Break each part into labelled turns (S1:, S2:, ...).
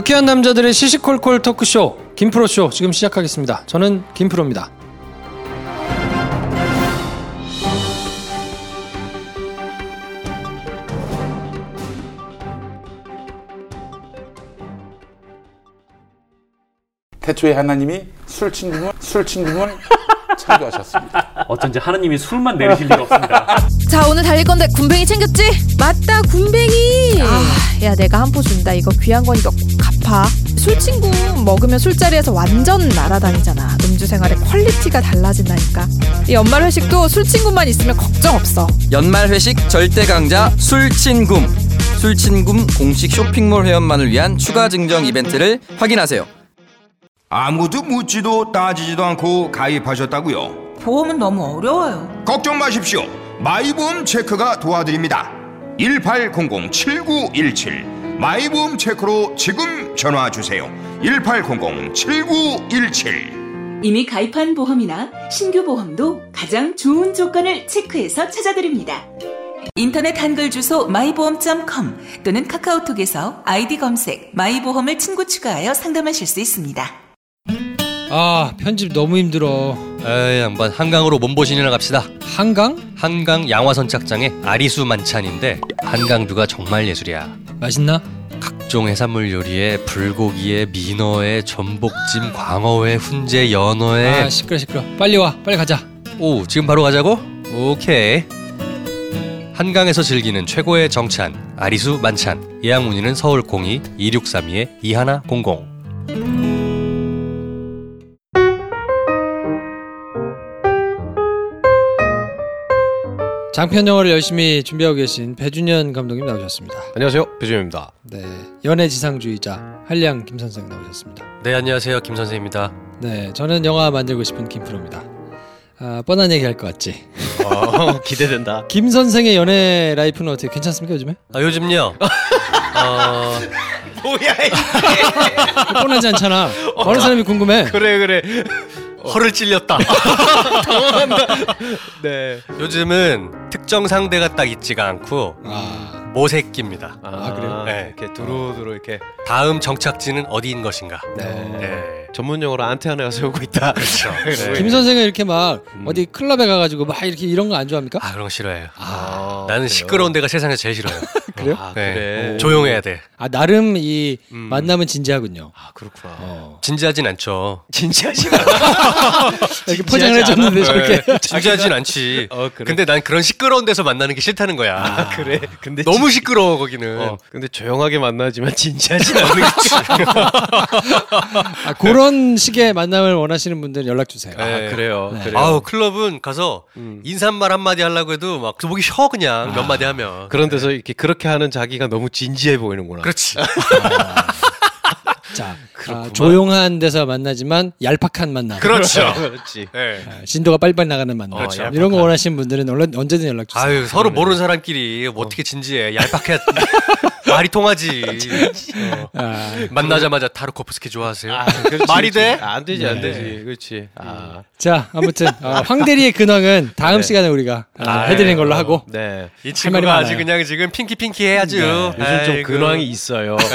S1: 유쾌한 남자들의 시시콜콜 토크쇼 김프로쇼 지금 시작하겠습니다. 저는 김프로입니다.
S2: 태초에 하나님이 술 친구문 술 친구문 창조하셨습니다.
S3: 어쩐지 하나님이 술만 내리실 리가 없습니다.
S4: 자 오늘 달릴 건데 군뱅이 챙겼지? 맞다 굼벵이 아, 야 내가 한 포 준다 이거 귀한 거니까 꼭 갚아 술친굼 먹으면 술자리에서 완전 날아다니잖아 음주 생활의 quality가 달라진다니까 이 연말 회식도 술친굼만 있으면 걱정 없어
S5: 연말 회식 절대 강자 술친굼 술친굼 공식 쇼핑몰 회원만을 위한 추가 증정 이벤트를 확인하세요.
S6: 아무도 묻지도 따지지도 않고 가입하셨다고요?
S7: 보험은 너무 어려워요.
S6: 걱정 마십시오. 마이보험 체크가 도와드립니다. 1800-7917 마이보험 체크로 지금 전화 주세요. 1800-7917
S8: 이미 가입한 보험이나 신규 보험도 가장 좋은 조건을 체크해서 찾아드립니다. 인터넷 한글 주소 마이보험.com 또는 카카오톡에서 아이디 검색 마이보험을 친구 추가하여 상담하실 수 있습니다.
S1: 아 편집 너무 힘들어.
S9: 에이 한번 한강으로 몸보신이나 갑시다
S1: 한강?
S9: 한강 양화 선 착장에 아리수 만찬인데 한강 뷰가 정말 예술이야
S1: 맛있나?
S9: 각종 해산물 요리에 불고기에 민어에 전복찜 광어회 훈제 연어에
S1: 아 시끄러 시끄러. 빨리 와 빨리 가자.
S9: 오 지금 바로 가자고? 오케이 한강에서 즐기는 최고의 정찬 아리수 만찬 예약 문의는 서울 02 2632의 2100
S1: 장편 영화를 열심히 준비하고 계신 배준현 감독님 나오셨습니다.
S10: 안녕하세요 배준입니다
S1: 네 연애 지상주의자 한량 김 선생 나오셨습니다.
S9: 네 안녕하세요 김 선생입니다
S1: 네 저는 영화 만들고 싶은 김프로입니다. 아 뻔한 얘기 할 것 같지.
S10: 어, 기대된다
S1: 김 선생의 연애 라이프는 어떻게 괜찮습니까 요즘에?
S9: 아 요즘요 어
S1: 뻔하지 않잖아. 어느 사람이 궁금해.
S10: 그래 그래
S9: 허를 찔렸다.
S10: 네.
S9: 요즘은 특정 상대가 딱 있지가 않고
S1: 아
S9: 모색기입니다
S1: 아, 그래요?
S9: 네.
S10: 이렇게 두루두루 이렇게
S9: 다음 정착지는 어디인 것인가
S10: 네.
S9: 네.
S10: 전문 용어로 안테나가 세우고 있다
S9: 그렇죠 네.
S1: 김 선생은 이렇게 막 어디 클럽에 가가지고 막 이렇게 이런 거 안 좋아합니까?
S9: 아 그런 거 싫어해요
S10: 아,
S9: 나는
S10: 그래요?
S9: 시끄러운 데가 세상에서 제일 싫어요
S1: 그래요?
S10: 아,
S9: 네.
S10: 그래
S9: 조용해야 돼
S1: 아 나름 이
S9: 음.
S1: 만남은 진지하군요.
S10: 아 그렇구나
S1: 어.
S9: 진지하진 않죠
S10: 진지하지
S1: 이렇게 포장을 해줬는데 저렇게.
S9: 네. 진지하진 않지
S10: 어, 그래?
S9: 근데 난 그런 시끄러운 데서 만나는 게 싫다는 거야
S10: 아 그래 근데
S9: 너무
S10: 진-
S9: 시끄러워 거기는.
S10: 어, 근데 조용하게 만나지만 진지하지 않는 거지
S1: 아, 그런 식의 만남을 원하시는 분들은 연락 주세요.
S9: 네.
S10: 아 그래요.
S1: 네.
S10: 그래요.
S9: 아우 클럽은 가서
S10: 음.
S9: 인사말 한 마디 하려고 해도 막 목이 쉬어 그냥. 몇 마디 하면.
S10: 그런 데서 이렇게 그렇게 하는 자기가 너무 진지해 보이는구나.
S9: 그렇지
S1: 자, 아. 조용한 데서 만나지만 얄팍한 만남.
S9: 그렇죠
S10: 그렇지
S9: 네.
S1: 아, 신도가 빨리빨리 나가는 만남.
S10: 그렇죠.
S1: 이런 거 원하시는 분들은 얼른 언제든 연락 주세요.
S9: 아유 서로 모르는 사람끼리 뭐 어떻게 진지해 얄팍해 말이 통하지 어.
S1: 아,
S9: 만나자마자 타르코프스키 좋아하세요?
S10: 아, 그렇지,
S9: 말이 돼?
S10: 그렇지. 안 되지 안
S1: 네.
S10: 되지 그렇지 아,
S1: 자, 아무튼 어, 황대리의 근황은 다음
S10: 네.
S1: 시간에 우리가 어,
S9: 아,
S1: 해드리는 걸로 하고
S9: 네이
S1: 말이
S9: 친구가 아주
S1: 많아요.
S9: 그냥 지금 핑키 핑키 해 아주
S10: 요즘 좀
S9: 아이고.
S10: 근황이 있어요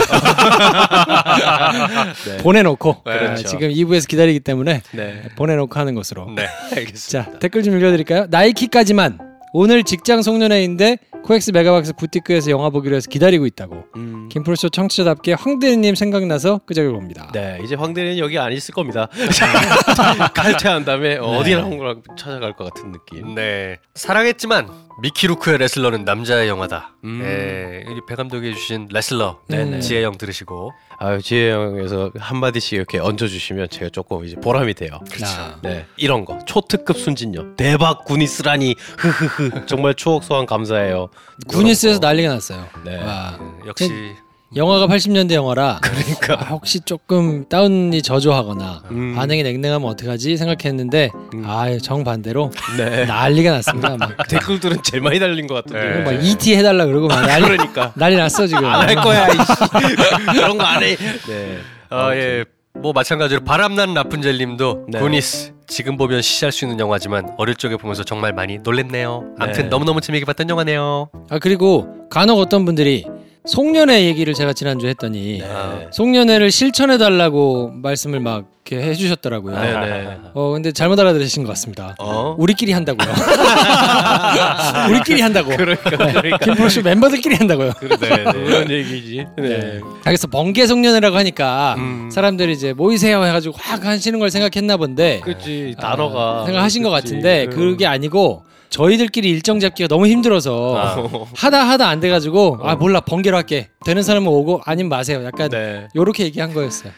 S10: 네.
S1: 보내놓고
S9: 네.
S1: 아,
S10: 그렇죠.
S1: 지금 2부에서 기다리기 때문에
S10: 네
S1: 보내놓고 하는 것으로.
S9: 네
S10: 알겠습니다
S1: 자, 댓글 좀 읽어드릴까요? 나이키까지만 오늘 직장 송년회인데 코엑스 메가박스 부티크에서 영화 보기로 해서 기다리고 있다고.
S10: 음.
S1: 김프로쇼 청취자답게 황대리님 생각나서 끄적여 봅니다.
S10: 네, 이제 황대리는 여기 안 있을 겁니다. 칼퇴한 다음에 어, 어디 나온 거랑 찾아갈 것 같은 느낌.
S9: 네. 사랑했지만 미키 루크의 레슬러는 남자의 영화다.
S10: 음.
S9: 네. 우리 배 감독이 해주신 레슬러
S1: 네 네.
S9: 지혜 형 들으시고
S10: 아유, 지혜 형에서 한 마디씩 이렇게 얹어주시면 제가 조금 이제 보람이 돼요.
S1: 아,
S10: 네, 이런 거 초특급 순진녀 대박 구니스라니 흐흐흐 정말 추억 소환 감사해요.
S1: 구니스에서 난리가 났어요.
S10: 네.
S1: 와.
S9: 음, 역시
S1: 영화가 80년대 영화라
S10: 그러니까
S1: 아, 혹시 조금 다운이 저조하거나
S10: 음.
S1: 반응이 냉랭하면 어떡하지 생각했는데 아 정반대로
S10: 네.
S1: 난리가 났습니다. 막,
S10: 댓글들은 제일 많이 달린 것 같은데.
S9: 네.
S1: 막 ET 해달라 그러고 막 난리,
S10: 그러니까
S1: 난리 났어 지금.
S10: 안 할 거야. 그런 거 안 해. 네.
S9: 아, 예. 뭐 마찬가지로 바람난 라푼젤님도
S10: 네.
S9: 구니스 지금 보면 시시할 수 있는 영화지만 어릴 적에 보면서 정말 많이 놀랬네요. 아무튼
S10: 네.
S9: 너무너무 재미있게 봤던 영화네요.
S1: 아 그리고 간혹 어떤 분들이 송년회 얘기를 제가 지난주에 했더니
S9: 네.
S1: 송년회를 실천해 달라고 말씀을 막 이렇게 해주셨더라고요.
S9: 네네.
S1: 어 근데 잘못 알아들으신 것 같습니다.
S9: 어?
S1: 우리끼리 한다고요. 우리끼리 한다고.
S9: 그러니까 그러니까.
S1: 김프로쇼 멤버들끼리 한다고요.
S9: 네, 그런 얘기지. 네.
S1: 그래서 번개 송년회라고 하니까
S9: 음.
S1: 사람들이 이제 모이세요 해가지고 확 하시는 걸 생각했나 본데
S9: 그치
S1: 아,
S9: 단어가
S1: 생각하신 것
S9: 그치.
S1: 같은데
S9: 음.
S1: 그게 아니고 저희들끼리 일정 잡기가 너무 힘들어서
S9: 아.
S1: 하다 하다 안 돼가지고 아 몰라 번개로 할게 되는 사람은 오고 아니면 마세요 약간
S9: 네.
S1: 요렇게 얘기한 거였어요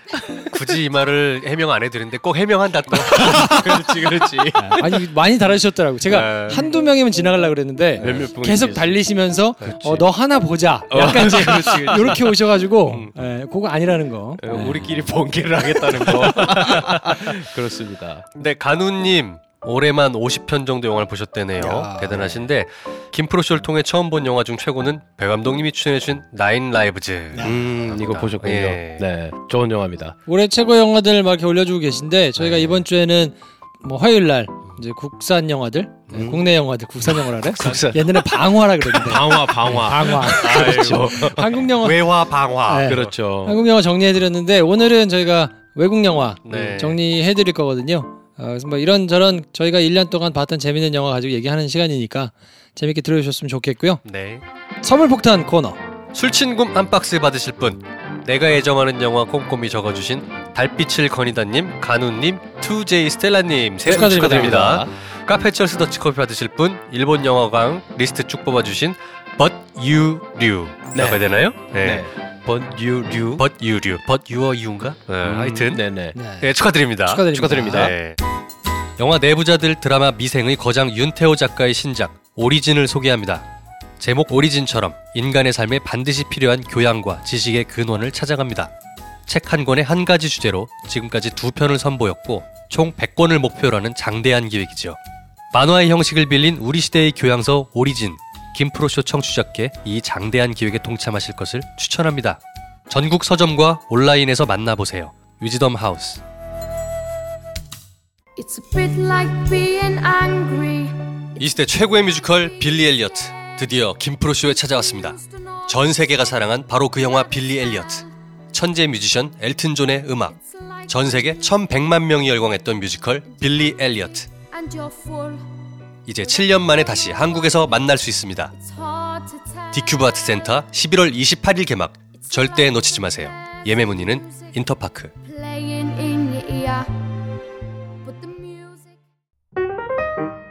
S9: 굳이 이 말을 해명 안 해드리는데 꼭 해명한다 또. 그렇지 그렇지.
S1: 아니 많이 달아주셨더라고 제가
S9: 네.
S1: 한두 명이면 지나가려고 그랬는데
S9: 몇몇 분이
S1: 계속
S9: 계세요.
S1: 달리시면서
S9: 그렇지.
S1: 어, 너 하나 보자
S9: 어,
S1: 약간 이제
S9: 그렇지, 그렇지.
S1: 요렇게 오셔가지고
S9: 음.
S1: 예, 그거 아니라는 거
S9: 어, 우리끼리 번개를 하겠다는 거. 그렇습니다. 근데 간우님 올해만 50편 정도 영화를 보셨대네요.
S1: 야.
S9: 대단하신데 김프로 쇼를 통해 처음 본 영화 중 최고는 배 감독님이 추천해준 나인 라이브즈. 음 이거 보셨군요.
S1: 예.
S9: 네, 좋은 영화입니다.
S1: 올해 최고 영화들 막 이렇게 올려주고 계신데 저희가
S9: 네.
S1: 이번 주에는 뭐 화요일 날 이제 국산 영화들 네, 국내 영화들 국산 영화라래
S9: 음. 국산.
S1: 옛날에 방화라 그랬는데
S9: 방화 방화.
S1: 방화
S9: 그렇죠.
S1: 한국 영화
S9: 외화 방화.
S1: 네.
S9: 그렇죠.
S1: 한국 영화 정리해드렸는데 오늘은 저희가 외국 영화
S9: 네.
S1: 정리해드릴 거거든요. 어, 그래서 뭐 이런 저런 저희가 1년 동안 봤던 재밌는 영화 가지고 얘기하는 시간이니까 재밌게 들어주셨으면 좋겠고요.
S9: 네.
S1: 선물 폭탄 코너.
S9: 술친굼 한 박스 받으실 분 내가 애정하는 영화 꼼꼼히 적어주신 달빛을 거니다님, 간우님, 2J 스텔라님 세 분
S1: 축하드립니다.
S9: 축하드립니다. 카페철스 더치커피 받으실 분 일본 영화광 리스트 쭉 뽑아주신 But You Ryu
S1: 네.
S9: 라고 해야 되나요?
S10: 네.
S9: But You Ryu But You Ryu But You are You인가? 네, 하여튼
S10: 네네.
S1: 네.
S9: 네, 축하드립니다.
S1: 축하드립니다.
S9: 네. 영화 내부자들 드라마 미생의 거장 윤태호 작가의 신작 오리진을 소개합니다. 제목 오리진처럼 인간의 삶에 반드시 필요한 교양과 지식의 근원을 찾아갑니다. 책 한 권에 한 가지 주제로 지금까지 두 편을 선보였고 총 100권을 목표로 하는 장대한 기획이죠. 만화의 형식을 빌린 우리 시대의 교양서 오리진 김프로쇼 청취자께 이 장대한 기획에 동참하실 것을 추천합니다. 전국 서점과 온라인에서 만나보세요. 위즈덤 하우스 이 시대 최고의 뮤지컬 빌리 엘리어트 드디어 김프로 쇼에 찾아왔습니다. 전 세계가 사랑한 바로 그 영화 빌리 엘리어트 천재 뮤지션 엘튼 존의 음악. 전 세계 1100만 명이 열광했던 뮤지컬 빌리 엘리어트
S11: full.
S9: 이제 7년 만에 다시 한국에서 만날 수 있습니다. 디큐브 아트 센터 11월 28일 개막. 절대 놓치지 마세요. 예매 문의는 인터파크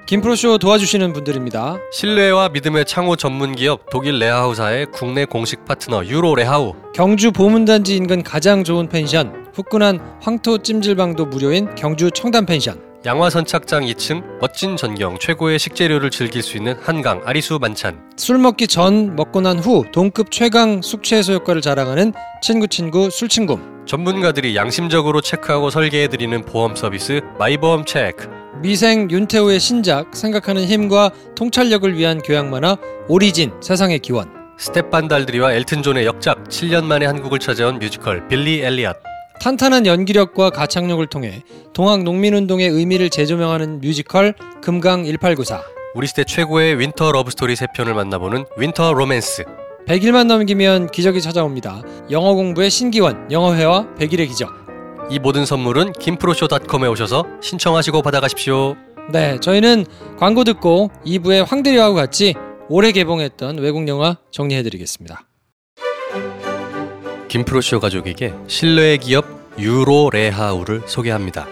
S1: 김프로쇼 도와주시는 분들입니다.
S9: 신뢰와 믿음의 창호 전문 기업 독일 레하우사의 국내 공식 파트너 유로 레하우
S1: 경주 보문단지 인근 가장 좋은 펜션 후끈한 황토 찜질방도 무료인 경주 청담 펜션
S9: 양화 선착장 2층 멋진 전경 최고의 식재료를 즐길 수 있는 한강 아리수 만찬.
S1: 술 먹기 전 먹고 난 후 동급 최강 숙취해소 효과를 자랑하는 친구 친구 술친구.
S9: 전문가들이 양심적으로 체크하고 설계해드리는 보험 서비스 마이보험 체크.
S1: 미생 윤태호의 신작 생각하는 힘과 통찰력을 위한 교양 만화 오리진 세상의 기원.
S9: 스테판 달드리와 엘튼 존의 역작 7년 만에 한국을 찾아온 뮤지컬 빌리 엘리엇
S1: 탄탄한 연기력과 가창력을 통해 동학 농민운동의 의미를 재조명하는 뮤지컬 금강 1894
S9: 우리 시대 최고의 winter love story 3편을 만나보는 winter romance
S1: 100일만 넘기면 기적이 찾아옵니다. 영어 공부의 신기원 영어회화 100일의 기적
S9: 이 모든 선물은 김프로쇼닷컴에 오셔서 신청하시고 받아가십시오
S1: 네, 저희는 광고 듣고 2부의 황대리와와 같이 올해 개봉했던 외국 영화 정리해드리겠습니다.
S9: 김프로쇼 가족에게 신뢰의 기업 유로레하우를 소개합니다.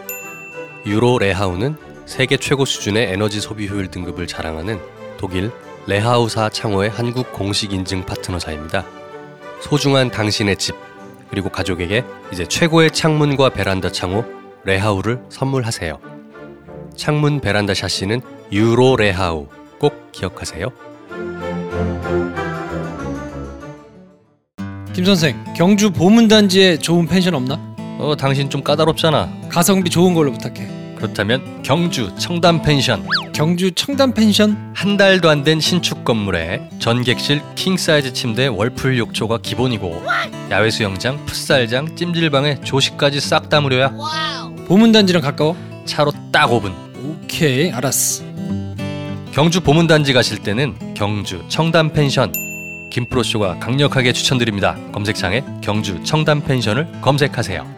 S9: 유로레하우는 세계 최고 수준의 에너지 소비 효율 등급을 자랑하는 독일 레하우사 창호의 한국 공식 인증 파트너사입니다. 소중한 당신의 집 그리고 가족에게 이제 최고의 창문과 베란다 창호 레하우를 선물하세요. 창문 베란다 샤시는 유로레하우 꼭 기억하세요.
S1: 김 선생, 경주 보문단지에 좋은 펜션 없나?
S12: 어, 당신 좀 까다롭잖아.
S1: 가성비 좋은 걸로 부탁해.
S12: 그렇다면 경주 청담 펜션.
S1: 경주 청담 펜션?
S12: 한 달도 안 된 신축 건물에 전객실 킹 사이즈 침대 월풀 욕조가 기본이고 야외 수영장, 풋살장, 찜질방에 조식까지 싹 다 무료야.
S1: 보문단지랑 가까워?
S12: 차로 딱 5분.
S1: 오케이, 알았어.
S12: 경주 보문단지 가실 때는 경주 청담 펜션
S9: 김프로쇼가 강력하게 추천드립니다. 검색창에 경주 청담 펜션을 검색하세요.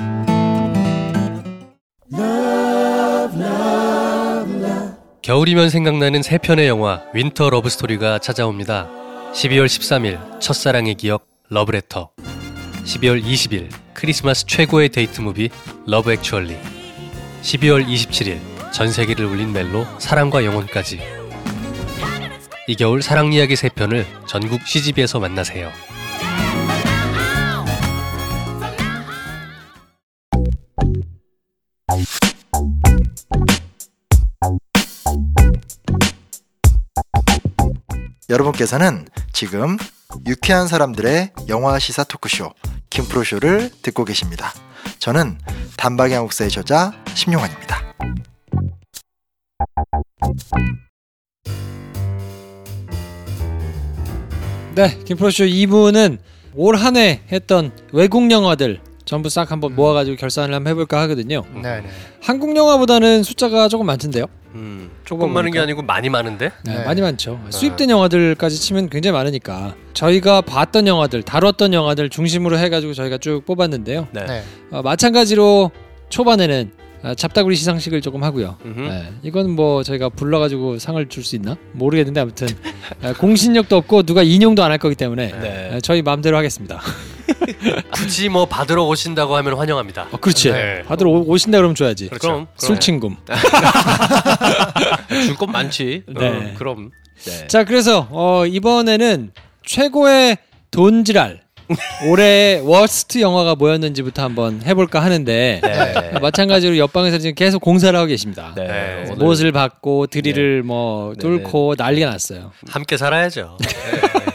S9: 겨울이면 생각나는 세 편의 영화 winter love story가 찾아옵니다. 12월 13일 첫사랑의 기억 러브레터 12월 20일 크리스마스 최고의 데이트 movie 러브 액츄얼리 12월 27일 전 세계를 울린 멜로 사랑과 영혼까지 이 겨울 사랑 이야기 세 편을 전국 CGV에서 만나세요.
S13: 여러분께서는 지금 유쾌한 사람들의 영화 시사 토크쇼 김프로쇼를 듣고 계십니다. 저는 단박의 한국사의 저자 심용환입니다.
S1: 네, 김프로쇼 2부는 올 한 해 했던 외국 영화들 전부 싹 한번 모아가지고 결산을 한번 해볼까 하거든요.
S13: 네 네.
S1: 한국 영화보다는 숫자가 조금 많던데요.
S9: 음, 조금 많은 게 아니고 많이 많은데?
S1: 네, 많이 많죠. 수입된 영화들까지 치면 굉장히 많으니까 저희가 봤던 영화들, 다뤘던 영화들 중심으로 해가지고 저희가 쭉 뽑았는데요.
S13: 네.
S1: 어, 마찬가지로 초반에는 아, 잡다구리 시상식을 조금 하고요. 네, 이건 뭐 저희가 불러가지고 상을 줄 수 있나 모르겠는데 아무튼 아, 공신력도 없고 누가 인용도 안 할 거기 때문에
S9: 네.
S1: 아, 저희 마음대로 하겠습니다.
S9: 굳이 뭐 받으러 오신다고 하면 환영합니다.
S1: 어, 그렇지.
S9: 네.
S1: 다들 오, 오신다 그러면 줘야지.
S9: 그렇죠. 그럼,
S1: 술친금.
S10: 줄 건 많지.
S1: 네.
S10: 어, 그럼. 네.
S1: 자 그래서 어, 이번에는 최고의 돈지랄 올해 워스트 영화가 뭐였는지부터 한번 해볼까 하는데
S10: 네.
S1: 마찬가지로 옆방에서 지금 계속 공사를 하고 계십니다.
S10: 네, 오늘-
S1: 못을 받고 드릴을 뭐 뚫고 난리가 났어요.
S9: 함께 살아야죠.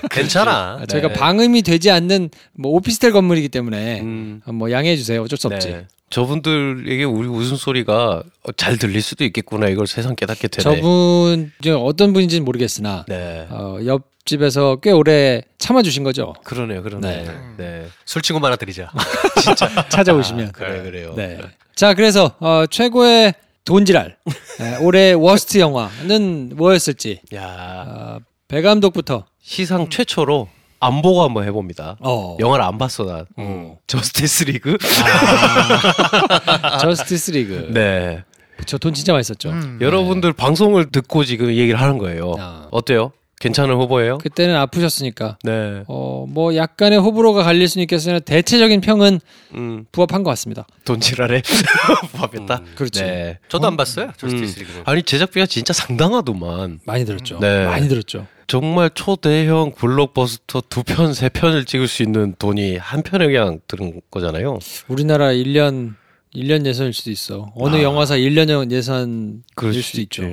S9: 괜찮아.
S1: 아, 저희가
S10: 네.
S1: 방음이 되지 않는 뭐 오피스텔 건물이기 때문에
S10: 음,
S1: 뭐 양해해 주세요. 어쩔 수 없지.
S10: 네. 저분들에게 우리 웃음소리가 잘 들릴 수도 있겠구나. 이걸 세상 깨닫게 되네.
S1: 저분 이제 어떤 분인지는 모르겠으나
S10: 네.
S1: 어, 옆 집에서 꽤 오래 참아주신 거죠.
S10: 그러네요. 그러네.
S1: 네.
S10: 네.
S9: 술 친구 하나 드리자.
S1: 찾아오시면.
S10: 아, 그래 그래요.
S1: 네. 자, 그래서 어, 최고의 돈지랄 네, 올해 worst 영화는 뭐였을지
S10: 야,
S1: 어, 배 감독부터
S10: 시상 최초로 안 보고 한번 해봅니다.
S1: 어,
S10: 영화를 안 봤어 나.
S1: 음.
S10: 저스티스 리그.
S1: 저스티스 리그.
S10: 네.
S1: 저 돈 진짜 많이 썼죠.
S10: 여러분들 방송을 듣고 지금 이 얘기를 하는 거예요.
S1: 아.
S10: 어때요? 괜찮은 후보예요?
S1: 그때는 아프셨으니까
S10: 네.
S1: 어, 뭐 약간의 호불호가 갈릴 수는 있겠으나 대체적인 평은
S10: 음,
S1: 부합한 것 같습니다.
S10: 돈지랄에 부합했다.
S1: 그렇지.
S10: 네.
S9: 저도 안 봤어요. 저스티스 리그는.
S10: 아니 제작비가 진짜 상당하더만.
S1: 많이 들었죠.
S10: 네.
S1: 많이 들었죠.
S10: 정말 초대형 블록버스터 두 편, 세 편을 찍을 수 있는 돈이 한 편에 그냥 드는 거잖아요.
S1: 우리나라 1년 1년 예산일 수도 있어. 어느
S10: 아.
S1: 영화사 1년 예산일
S10: 그럴
S1: 수도 있죠.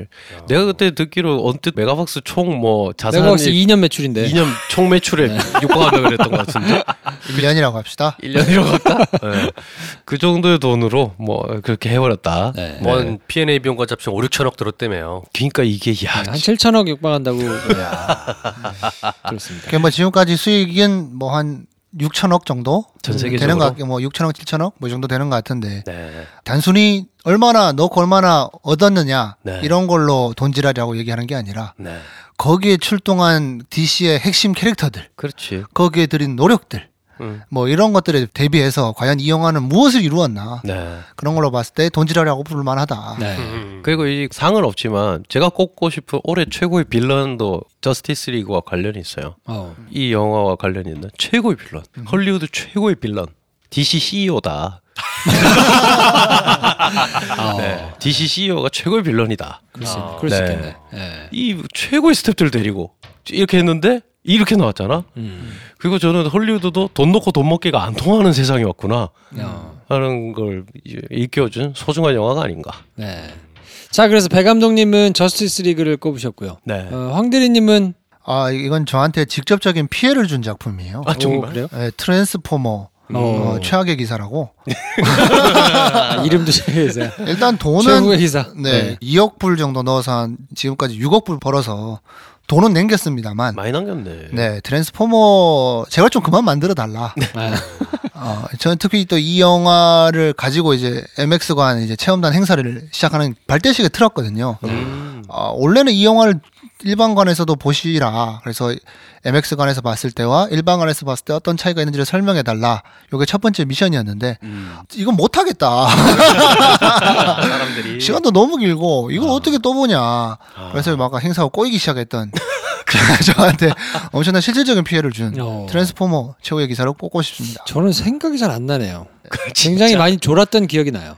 S10: 내가 그때 듣기로 언뜻 메가박스 총 뭐 자산이
S1: 때 2년 매출인데.
S10: 2년 총 매출에 육박한다 그랬던 것 같은데
S13: 1년이라고 합시다.
S10: 1년이라고 할까? 네. 그 정도의 돈으로 뭐 그렇게 해버렸다.
S1: 네.
S9: 뭐원 P&A 비용과 잡치면 5, 6천억 들었다며요.
S10: 그러니까 이게 야
S1: 한 7천억 육박한다고 그렇습니다.
S13: 그뭐 지금까지 수익은 뭐한 6천억 정도
S10: 전
S13: 음? 되는 것 같, 뭐 6천억, 7천억 뭐 이 정도 되는 것 같은데
S10: 네.
S13: 단순히 얼마나 넣고 얼마나 얻었느냐
S10: 네.
S13: 이런 걸로 돈지랄이라고 얘기하는 게 아니라
S10: 네.
S13: 거기에 출동한 DC의 핵심 캐릭터들,
S10: 그렇지.
S13: 거기에 들인 노력들,
S10: 음.
S13: 뭐 이런 것들에 대비해서 과연 이 영화는 무엇을 이루었나
S10: 네.
S13: 그런 걸로 봤을 때 돈지랄이라고 부를 만하다.
S1: 네.
S9: 음.
S10: 그리고 이 상은 없지만 제가 꼽고 싶은 올해 최고의 빌런도 저스티스 리그와 관련이 있어요.
S1: 어.
S10: 이 영화와 관련이 있는 최고의 빌런.
S1: 음.
S10: 헐리우드 최고의 빌런. DC CEO다.
S1: 아,
S10: 네. DC CEO가 최고의 빌런이다.
S1: 그럴 수,
S9: 아,
S1: 그럴 수
S10: 네.
S1: 있겠네. 예.
S10: 이 최고의 스탭들 데리고 이렇게 했는데 이렇게 나왔잖아.
S1: 음.
S10: 그리고 저는 헐리우드도 돈 놓고 돈 먹기가 안 통하는 세상이 왔구나
S1: 어.
S10: 하는 걸 일깨워준 소중한 영화가 아닌가.
S1: 네. 자, 그래서 배 감독님은 저스티스 리그를 꼽으셨고요.
S10: 네.
S1: 어, 황 대리님은
S13: 아 이건 저한테 직접적인 피해를 준 작품이에요.
S10: 아 정말?
S1: 오, 그래요?
S13: 네, 트랜스포머 어, 최악의 기사라고.
S1: 아, 이름도 제외해서
S13: 일단 돈은
S1: 최고의 기사.
S13: 네, 2억 불 정도 넣어서 한 지금까지 6억 불 벌어서 돈은 남겼습니다만
S10: 많이 남겼네.
S13: 네 트랜스포머 제발 좀 그만 만들어 달라.
S1: 아,
S13: 어, 저는 특히 또 이 영화를 가지고 이제 MX관 이제 체험단 행사를 시작하는 발대식에 틀었거든요.
S10: 음.
S13: 어, 원래는 이 영화를 일반관에서도 보시라. 그래서 MX관에서 봤을 때와 일반관에서 봤을 때 어떤 차이가 있는지를 설명해 달라. 요게 첫 번째 미션이었는데
S10: 음.
S13: 이건 못 하겠다.
S10: 사람들이
S13: 시간도 너무 길고 이걸 어. 떻게또 보냐. 그래서 막 행사가 꼬이기 시작했던 저한테 엄청난 실질적인 피해를 준
S1: 어.
S13: 트랜스포머 최후의 기사로 꼽고 싶습니다.
S1: 저는 생각이 잘 안 나네요. 굉장히 많이 졸았던 기억이 나요.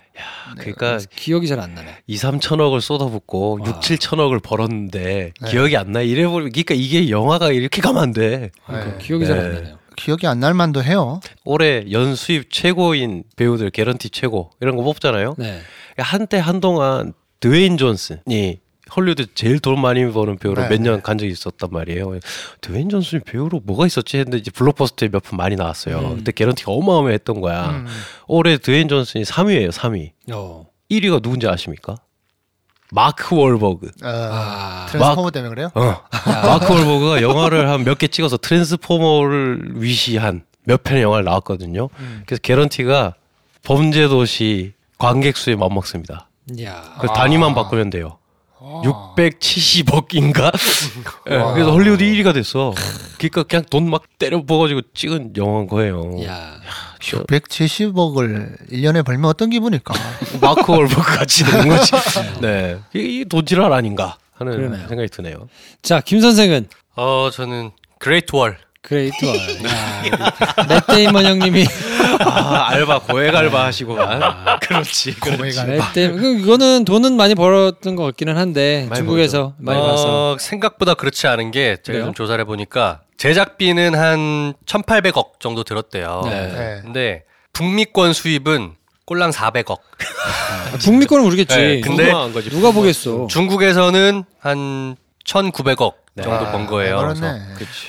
S10: 그러니까
S1: 기억이 잘 안 나네.
S10: 2, 3천억을 쏟아붓고 6, 7천억을 벌었는데 기억이 안 나. 이래버리 그러니까 이게 영화가 이렇게 가면 안 돼.
S1: 그러니까 기억이 잘 안 나네요.
S13: 기억이 안 날 만도 해요.
S10: 올해 연 수입 최고인 배우들 개런티 최고 이런 거 뽑잖아요.
S1: 네.
S10: 한때 한동안 드웨인 존슨이 헐리우드 제일 돈 많이 버는 배우로
S13: 네.
S10: 몇년 간 적이 있었단 말이에요. 드웨인 존슨이 배우로 뭐가 있었지 했는데 이제 블록버스터에 몇 편 많이 나왔어요.
S1: 음.
S10: 그때 개런티가 어마어마했던 거야.
S13: 음.
S10: 올해 드웨인 존슨이 3위예요. 3위.
S1: 어.
S10: 1위가 누군지 아십니까? 마크 월버그.
S13: 어,
S1: 아.
S13: 트랜스포머 때문에 그래요?
S10: 어. 마크 월버그가 영화를 한 몇 개 찍어서 트랜스포머를 위시한 몇 편의 영화를 나왔거든요.
S13: 음.
S10: 그래서 개런티가 범죄도시 관객 수에 맞먹습니다.
S1: 야.
S10: 그 단위만 바꾸면 돼요. 670억인가? 예, 그래서 헐리우드 1위가 됐어. 그러니까 그냥 돈 막 때려 부어가지고 찍은 영화인 거예요.
S1: 야.
S13: 170억을 1년에 벌면 어떤 기분일까?
S10: 마크 월버그 같이 되는 거지. 네. 이게 돈지랄 아닌가 하는
S1: 그러네요.
S10: 생각이 드네요.
S1: 자, 김 선생은
S9: 어 저는 그레이트 월.
S1: 그레이트 월. 야. 맷 데이먼 형님이
S10: 아, 알바, 고액 알바 하시고만. 그렇지. 그렇지.
S1: 맷 데이먼 그 이거는 돈은 많이 벌었던 것 같기는 한데
S10: 많이
S1: 중국에서 많이 봤어.
S9: 어, 생각보다 그렇지 않은 게 제가
S1: 그래요?
S9: 좀 조사를 해보니까 제작비는 한 1,800억 정도 들었대요.
S1: 네.
S13: 네.
S9: 근데 북미권 수입은 꼴랑 400억.
S1: 북미권은 모르겠지.
S9: 네, 근데
S10: 궁금한 거지.
S1: 누가 보겠어.
S9: 중국에서는 한 1,900억 정도
S10: 아,
S9: 번 거예요. 그래서.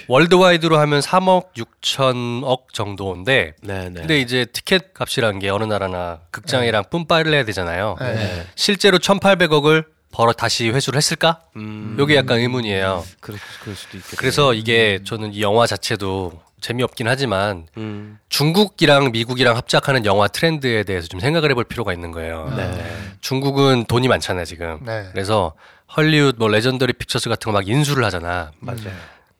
S9: 월드와이드로 하면 3억 6천억 정도인데
S10: 네, 네.
S9: 근데 이제 티켓 값이란 게 어느 나라나 극장이랑 뿜빠를 해야 되잖아요.
S13: 네.
S9: 실제로 1,800억을 벌어 다시 회수를 했을까?
S10: 음,
S9: 요게 약간 의문이에요.
S10: 그럴, 그럴 수도 있겠다.
S9: 그래서 이게 저는 이 영화 자체도 재미없긴 하지만
S10: 음,
S9: 중국이랑 미국이랑 합작하는 영화 트렌드에 대해서 좀 생각을 해볼 필요가 있는 거예요.
S10: 네.
S9: 중국은 돈이 많잖아요 지금.
S13: 네.
S9: 그래서 헐리우드 뭐 레전더리 픽처스 같은 거 막 인수를 하잖아.
S10: 맞아요.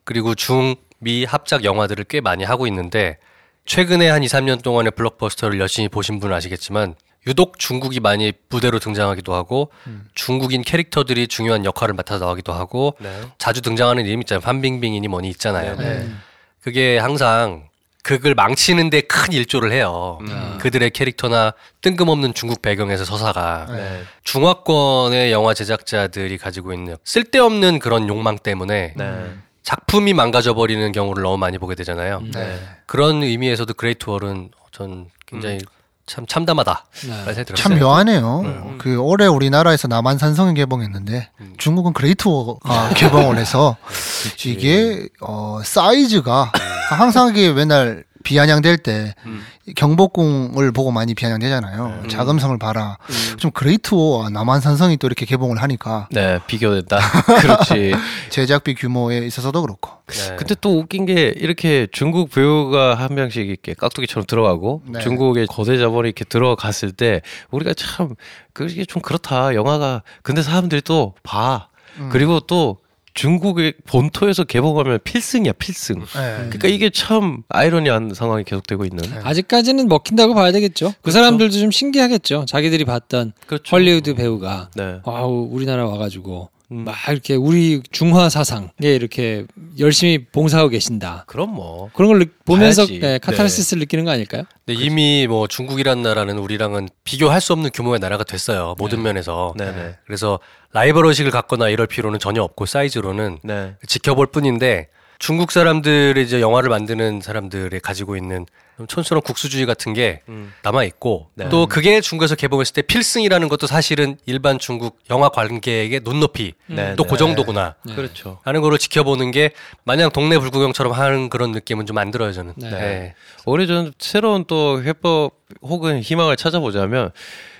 S9: 그리고 중미 합작 영화들을 꽤 많이 하고 있는데 최근에 한 2, 3년 동안의 블록버스터를 열심히 보신 분은 아시겠지만 유독 중국이 많이 무대로 등장하기도 하고 중국인 캐릭터들이 중요한 역할을 맡아서 나오기도 하고
S10: 네.
S9: 자주 등장하는 이름 있잖아요. 판빙빙이니 뭐니 있잖아요.
S13: 네.
S9: 그게 항상 극을 망치는데 큰 일조를 해요. 그들의 캐릭터나 뜬금없는 중국 배경에서 서사가
S10: 네.
S9: 중화권의 영화 제작자들이 가지고 있는 쓸데없는 그런 욕망 때문에
S10: 네.
S9: 작품이 망가져 버리는 경우를 너무 많이 보게 되잖아요.
S13: 네.
S9: 그런 의미에서도 그레이트 월은 전 굉장히 참 참담하다. 라는 생각이 들었어요.
S13: 참 묘하네요. 그 올해 우리나라에서 남한산성이 개봉했는데 중국은 그레이트 월이 개봉을 해서 이게 어 사이즈가 항상 이게 맨날 비아냥댈 때 경복궁을 보고 많이 비아냥대잖아요. 자금성을 봐라. 좀 그레이트 월과 남한산성이 또 이렇게 개봉을 하니까
S10: 네, 비교된다. 그렇지.
S13: 제작비 규모에 있어서도 그렇고.
S9: 네.
S10: 근데 또 웃긴 게 이렇게 중국 배우가 한 명씩 이렇게 깍두기처럼 들어가고
S13: 네.
S10: 중국의 거대 자본이 이렇게 들어갔을 때 우리가 참 그게 좀 그렇다 영화가 근데 사람들이 또 봐. 그리고 또 중국의 본토에서 개봉하면 필승이야 필승.
S13: 네.
S10: 그러니까 이게 참 아이러니한 상황이 계속되고 있는.
S1: 아직까지는 먹힌다고 봐야 되겠죠. 그 사람들도 좀 신기하겠죠. 자기들이 봤던
S10: 그렇죠.
S1: 헐리우드 배우가
S10: 네.
S1: 와우 우리나라 와가지고
S10: 음.
S1: 막 이렇게 우리 중화 사상에 이렇게 열심히 봉사하고 계신다.
S10: 그럼 뭐.
S1: 그런 걸 느- 보면서
S10: 봐야지.
S1: 네, 카타르시스를 느끼는 거 아닐까요?
S9: 근데 이미 뭐 중국이란 나라는 우리랑은 비교할 수 없는 규모의 나라가 됐어요. 모든 면에서.
S10: 네네.
S9: 그래서 라이벌 의식을 갖거나 이럴 필요는 전혀 없고 사이즈로는
S10: 네.
S9: 지켜볼 뿐인데 중국 사람들이 이제 영화를 만드는 사람들이 가지고 있는 좀 촌스러운 국수주의 같은 게
S10: 음.
S9: 남아 있고
S10: 네.
S9: 또 그게 중국에서 개봉했을 때 필승이라는 것도 사실은 일반 중국 영화 관객의 눈높이
S10: 네,
S9: 또
S10: 네.
S9: 그 정도구나
S10: 그렇죠.
S9: 하는 거를 지켜보는 게 마냥 동네 불구경처럼 하는 그런 느낌은 좀 안 들어요 저는.
S1: 네.
S9: 네.
S10: 올해 전 새로운 또 해법 혹은 희망을 찾아보자면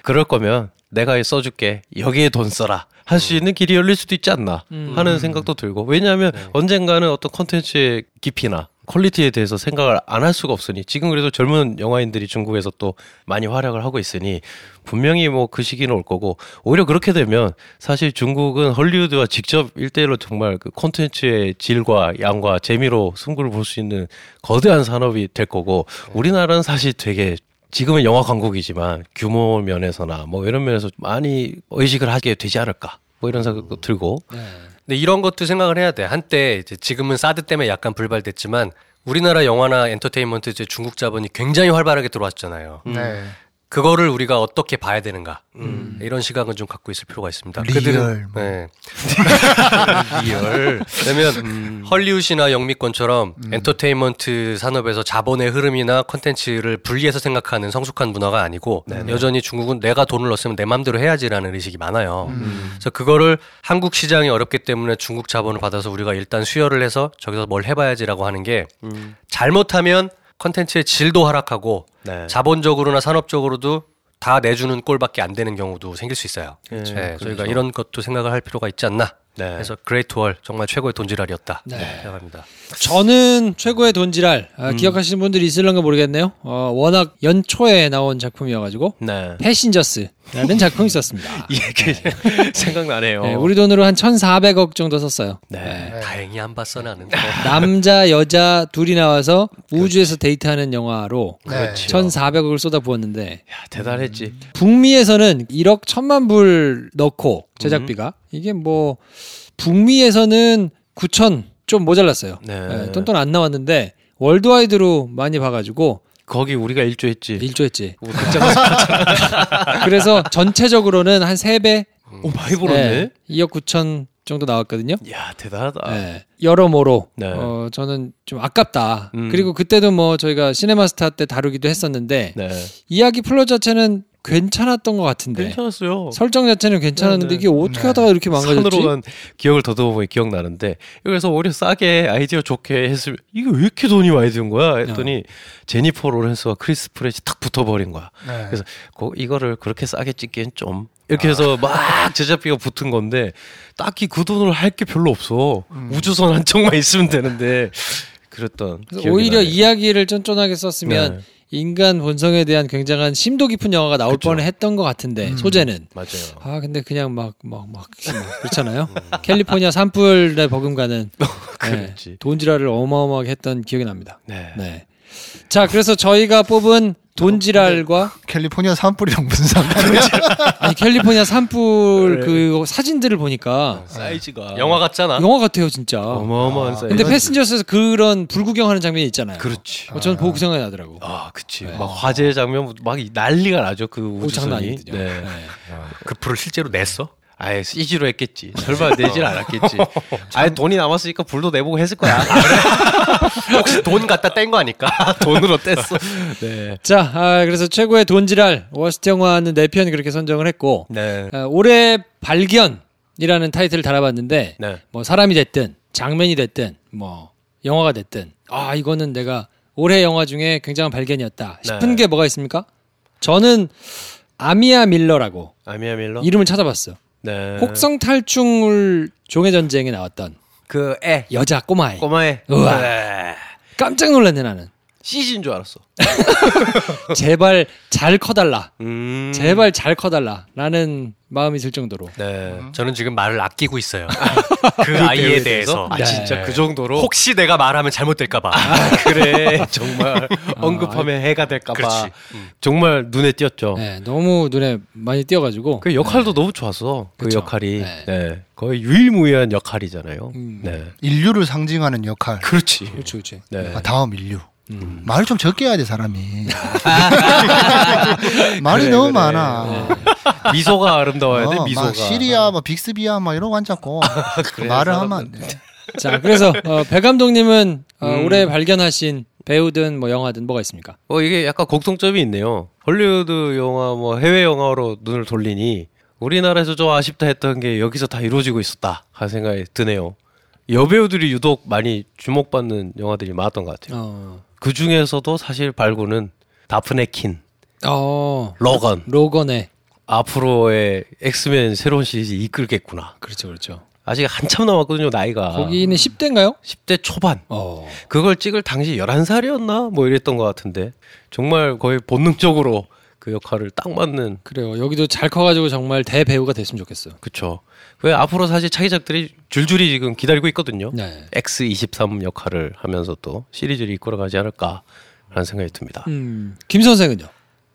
S10: 그럴 거면 내가 써줄게. 여기에 돈 써라. 할 수 있는 길이 열릴 수도 있지 않나
S1: 음.
S10: 하는 생각도 들고. 왜냐하면 언젠가는 어떤 콘텐츠의 깊이나 퀄리티에 대해서 생각을 안 할 수가 없으니 지금 그래도 젊은 영화인들이 중국에서 또 많이 활약을 하고 있으니 분명히 뭐 그 시기는 올 거고. 오히려 그렇게 되면 사실 중국은 헐리우드와 직접 일대일로 정말 그 콘텐츠의 질과 양과 재미로 승부를 볼 수 있는 거대한 산업이 될 거고. 우리나라는 사실 되게 지금은 영화 강국이지만 규모 면에서나 뭐 이런 면에서 많이 의식을 하게 되지 않을까 뭐 이런 생각도 들고
S9: 네. 근데 이런 것도 생각을 해야 돼. 한때 이제 지금은 사드 때문에 약간 불발됐지만 우리나라 영화나 엔터테인먼트 이제 중국 자본이 굉장히 활발하게 들어왔잖아요.
S13: 네.
S9: 그거를 우리가 어떻게 봐야 되는가
S10: 음.
S9: 이런 시각은 좀 갖고 있을 필요가 있습니다.
S13: 리얼,
S9: 그들은
S13: 뭐.
S9: 네. 리얼. 왜냐면
S10: 음.
S9: 헐리우드나 영미권처럼 엔터테인먼트 산업에서 자본의 흐름이나 컨텐츠를 분리해서 생각하는 성숙한 문화가 아니고 여전히 중국은 내가 돈을 넣었으면 내 마음대로 해야지라는 의식이 많아요.
S10: 음.
S9: 그래서 그거를 한국 시장이 어렵기 때문에 중국 자본을 받아서 우리가 일단 수혈을 해서 저기서 뭘 해봐야지라고 하는 게
S10: 음.
S9: 잘못하면 컨텐츠의 질도 하락하고
S10: 네.
S9: 자본적으로나 산업적으로도 다 내주는 꼴밖에 안 되는 경우도 생길 수 있어요.
S10: 그렇죠.
S9: 네, 저희가
S10: 그렇죠.
S9: 이런 것도 생각을 할 필요가 있지 않나.
S10: 네.
S9: 그래서 그레이트 월 정말 최고의 돈지랄이었다
S1: 네.
S9: 생각합니다.
S1: 저는 최고의 돈지랄 아,
S10: 음.
S1: 기억하시는 분들이 있을런가 모르겠네요. 어, 워낙 연초에 나온 작품이어가지고
S10: 네.
S1: 패신저스 라는 작품이 있었습니다.
S10: 이게 생각나네요.
S1: 네, 우리 돈으로 한 1,400억 정도 썼어요.
S9: 네. 다행히 안 봤어 나는.
S1: 남자 여자 둘이 나와서 우주에서 데이트하는 영화로
S10: 그렇죠.
S1: 1,400억을 쏟아부었는데
S10: 야, 대단했지.
S1: 북미에서는 1억 1천만 불 넣고 제작비가 이게 뭐 북미에서는 9천 좀 모자랐어요.
S10: 네.
S1: 네, 돈돈 안 나왔는데 월드와이드로 많이 봐가지고
S10: 거기 우리가 일조했지.
S1: 일조했지.
S10: 뭐
S1: 그래서 전체적으로는 한 3배
S10: 오, 많이 벌었네.
S1: 2억 9천 정도 나왔거든요.
S10: 야, 대단하다.
S1: 네. 여러모로
S10: 네.
S1: 어, 저는 좀 아깝다.
S10: 음.
S1: 그리고 그때도 뭐 저희가 시네마스타 때 다루기도 했었는데
S10: 네.
S1: 이야기 플롯 자체는 괜찮았던 것 같은데
S10: 괜찮았어요.
S1: 설정 자체는 괜찮았는데
S10: 네, 네.
S1: 이게 어떻게
S13: 네.
S1: 하다가 이렇게 망가졌지?
S10: 산으로 간 기억을 더듬어 보니 기억나는데 그래서 오히려 싸게 아이디어 좋게 했으면 이게 왜 이렇게 돈이 많이 든 거야 했더니 제니퍼 로렌스와 크리스 프랫이 탁 붙어버린 거야
S13: 네.
S10: 그래서 고- 이거를 그렇게 싸게 찍기엔 좀 이렇게 해서 막 제작비가 붙은 건데 딱히 그 돈으로 할 게 별로 없어 우주선 한 척만 있으면 되는데 그랬던
S1: 오히려
S10: 나네요.
S1: 이야기를 쫀쫀하게 썼으면
S10: 네.
S1: 인간 본성에 대한 굉장한 심도 깊은 영화가 나올
S10: 그쵸.
S1: 뻔했던 것 같은데 소재는
S10: 맞아요
S1: 아 근데 그냥 막 막막 그렇잖아요. 캘리포니아 산불에 버금가는 네. 돈지랄을 어마어마하게 했던 기억이 납니다.
S10: 네.
S1: 네. 자 그래서 저희가 뽑은 돈지랄과
S13: 캘리포니아 산불이랑 무슨 상관이야?
S1: 아니 캘리포니아 산불 그 사진들을 보니까
S10: 사이즈가
S9: 영화 같잖아.
S1: 영화 같아요 진짜.
S10: 어마어마한 사이즈
S1: 근데 패신저스에서 그런 불구경하는 장면이 있잖아요.
S10: 그렇지
S1: 어, 저는 보고 그 생각이 나더라고.
S10: 아, 그치. 막 화재 장면 막 난리가 나죠. 그
S1: 오, 장난
S10: 우주선이.
S1: 아니거든요.
S10: 네.
S1: 네.
S9: 그 불을 실제로 냈어?
S10: 아예 CG로 했겠지. 설마 내질 않았겠지. 아예 돈이 남았으니까 불도 내보고 했을 거야.
S9: 혹시 돈 갖다 뗀 거 아닐까?
S10: 돈으로 뗐어. 네.
S1: 자, 아, 그래서 최고의 돈지랄 워스트 영화는 네 편 그렇게 선정을 했고
S10: 네.
S1: 아, 올해 발견이라는 타이틀을 달아봤는데
S10: 네.
S1: 뭐 사람이 됐든 장면이 됐든 뭐 영화가 됐든 아 이거는 내가 올해 영화 중에 굉장한 발견이었다 싶은
S10: 네.
S1: 게 뭐가 있습니까? 저는 아미아 밀러라고
S10: 아미아 밀러.
S1: 이름을 찾아봤어.
S10: 네.
S1: 혹성 탈출물 종의 전쟁에 나왔던
S10: 그 애.
S1: 여자 꼬마애.
S10: 꼬마애.
S1: 우와.
S10: 네.
S1: 깜짝 놀랐네 나는.
S10: CG인 줄 알았어.
S1: 제발 잘 커달라.
S10: 음.
S1: 제발 잘 커달라라는 마음이 들 정도로.
S10: 네.
S9: 저는 지금 말을 아끼고 있어요. 그 아이에 대해서.
S10: 아, 진짜 그 정도로.
S9: 혹시 내가 말하면 잘못될까봐.
S10: 그래. 정말 언급하면 해가 될까봐.
S9: 그렇지.
S10: 정말 눈에 띄었죠.
S1: 네, 너무 눈에 많이 띄어가지고.
S10: 그 역할도 너무 좋았어. 그
S1: 그쵸.
S10: 역할이.
S1: 네.
S10: 네. 거의 유일무이한 역할이잖아요.
S1: 음.
S10: 네.
S13: 인류를 상징하는 역할.
S10: 그렇지.
S1: 그렇지, 그렇지.
S10: 네.
S13: 아, 다음 인류. 말을 좀 적게 해야 돼 사람이. 말이
S10: 그래,
S13: 너무
S10: 그래.
S13: 많아.
S10: 미소가 아름다워야 돼.
S13: 어,
S10: 미소가.
S13: 막 시리아, 뭐 빅스비아, 막 이런 거 앉았고
S10: 그래,
S13: 말을. 하면 안 돼.
S1: 자, 그래서 어, 배 감독님은 어,
S10: 음.
S1: 올해 발견하신 배우든 뭐 영화든 뭐가 있습니까?
S10: 어 이게 약간 공통점이 있네요. 헐리우드 영화 뭐 해외 영화로 눈을 돌리니 우리나라에서 좀 아쉽다 했던 게 여기서 다 이루어지고 있었다 하는 생각이 드네요. 여배우들이 유독 많이 주목받는 영화들이 많았던 것 같아요.
S1: 어,
S10: 그 중에서도 사실 발군은 다프네킨,
S1: 어
S10: 로건
S1: 로건의
S10: 앞으로의 엑스맨 새로운 시리즈 이끌겠구나.
S1: 그렇죠, 그렇죠.
S10: 아직 한참 남았거든요 나이가.
S1: 거기는 10대인가요?
S10: 10대 초반.
S1: 어.
S10: 그걸 찍을 당시 11살이었나 뭐 이랬던 것 같은데 정말 거의 본능적으로 그 역할을 딱 맞는.
S1: 그래요. 여기도 잘 커가지고 정말 대배우가 됐으면 좋겠어요.
S10: 그렇죠. 왜 앞으로 사실 차기작들이 줄줄이 지금 기다리고 있거든요.
S1: 네.
S10: X23 역할을 하면서 또 시리즈를 이끌어가지 않을까라는 생각이 듭니다.
S1: 음. 김 선생은요?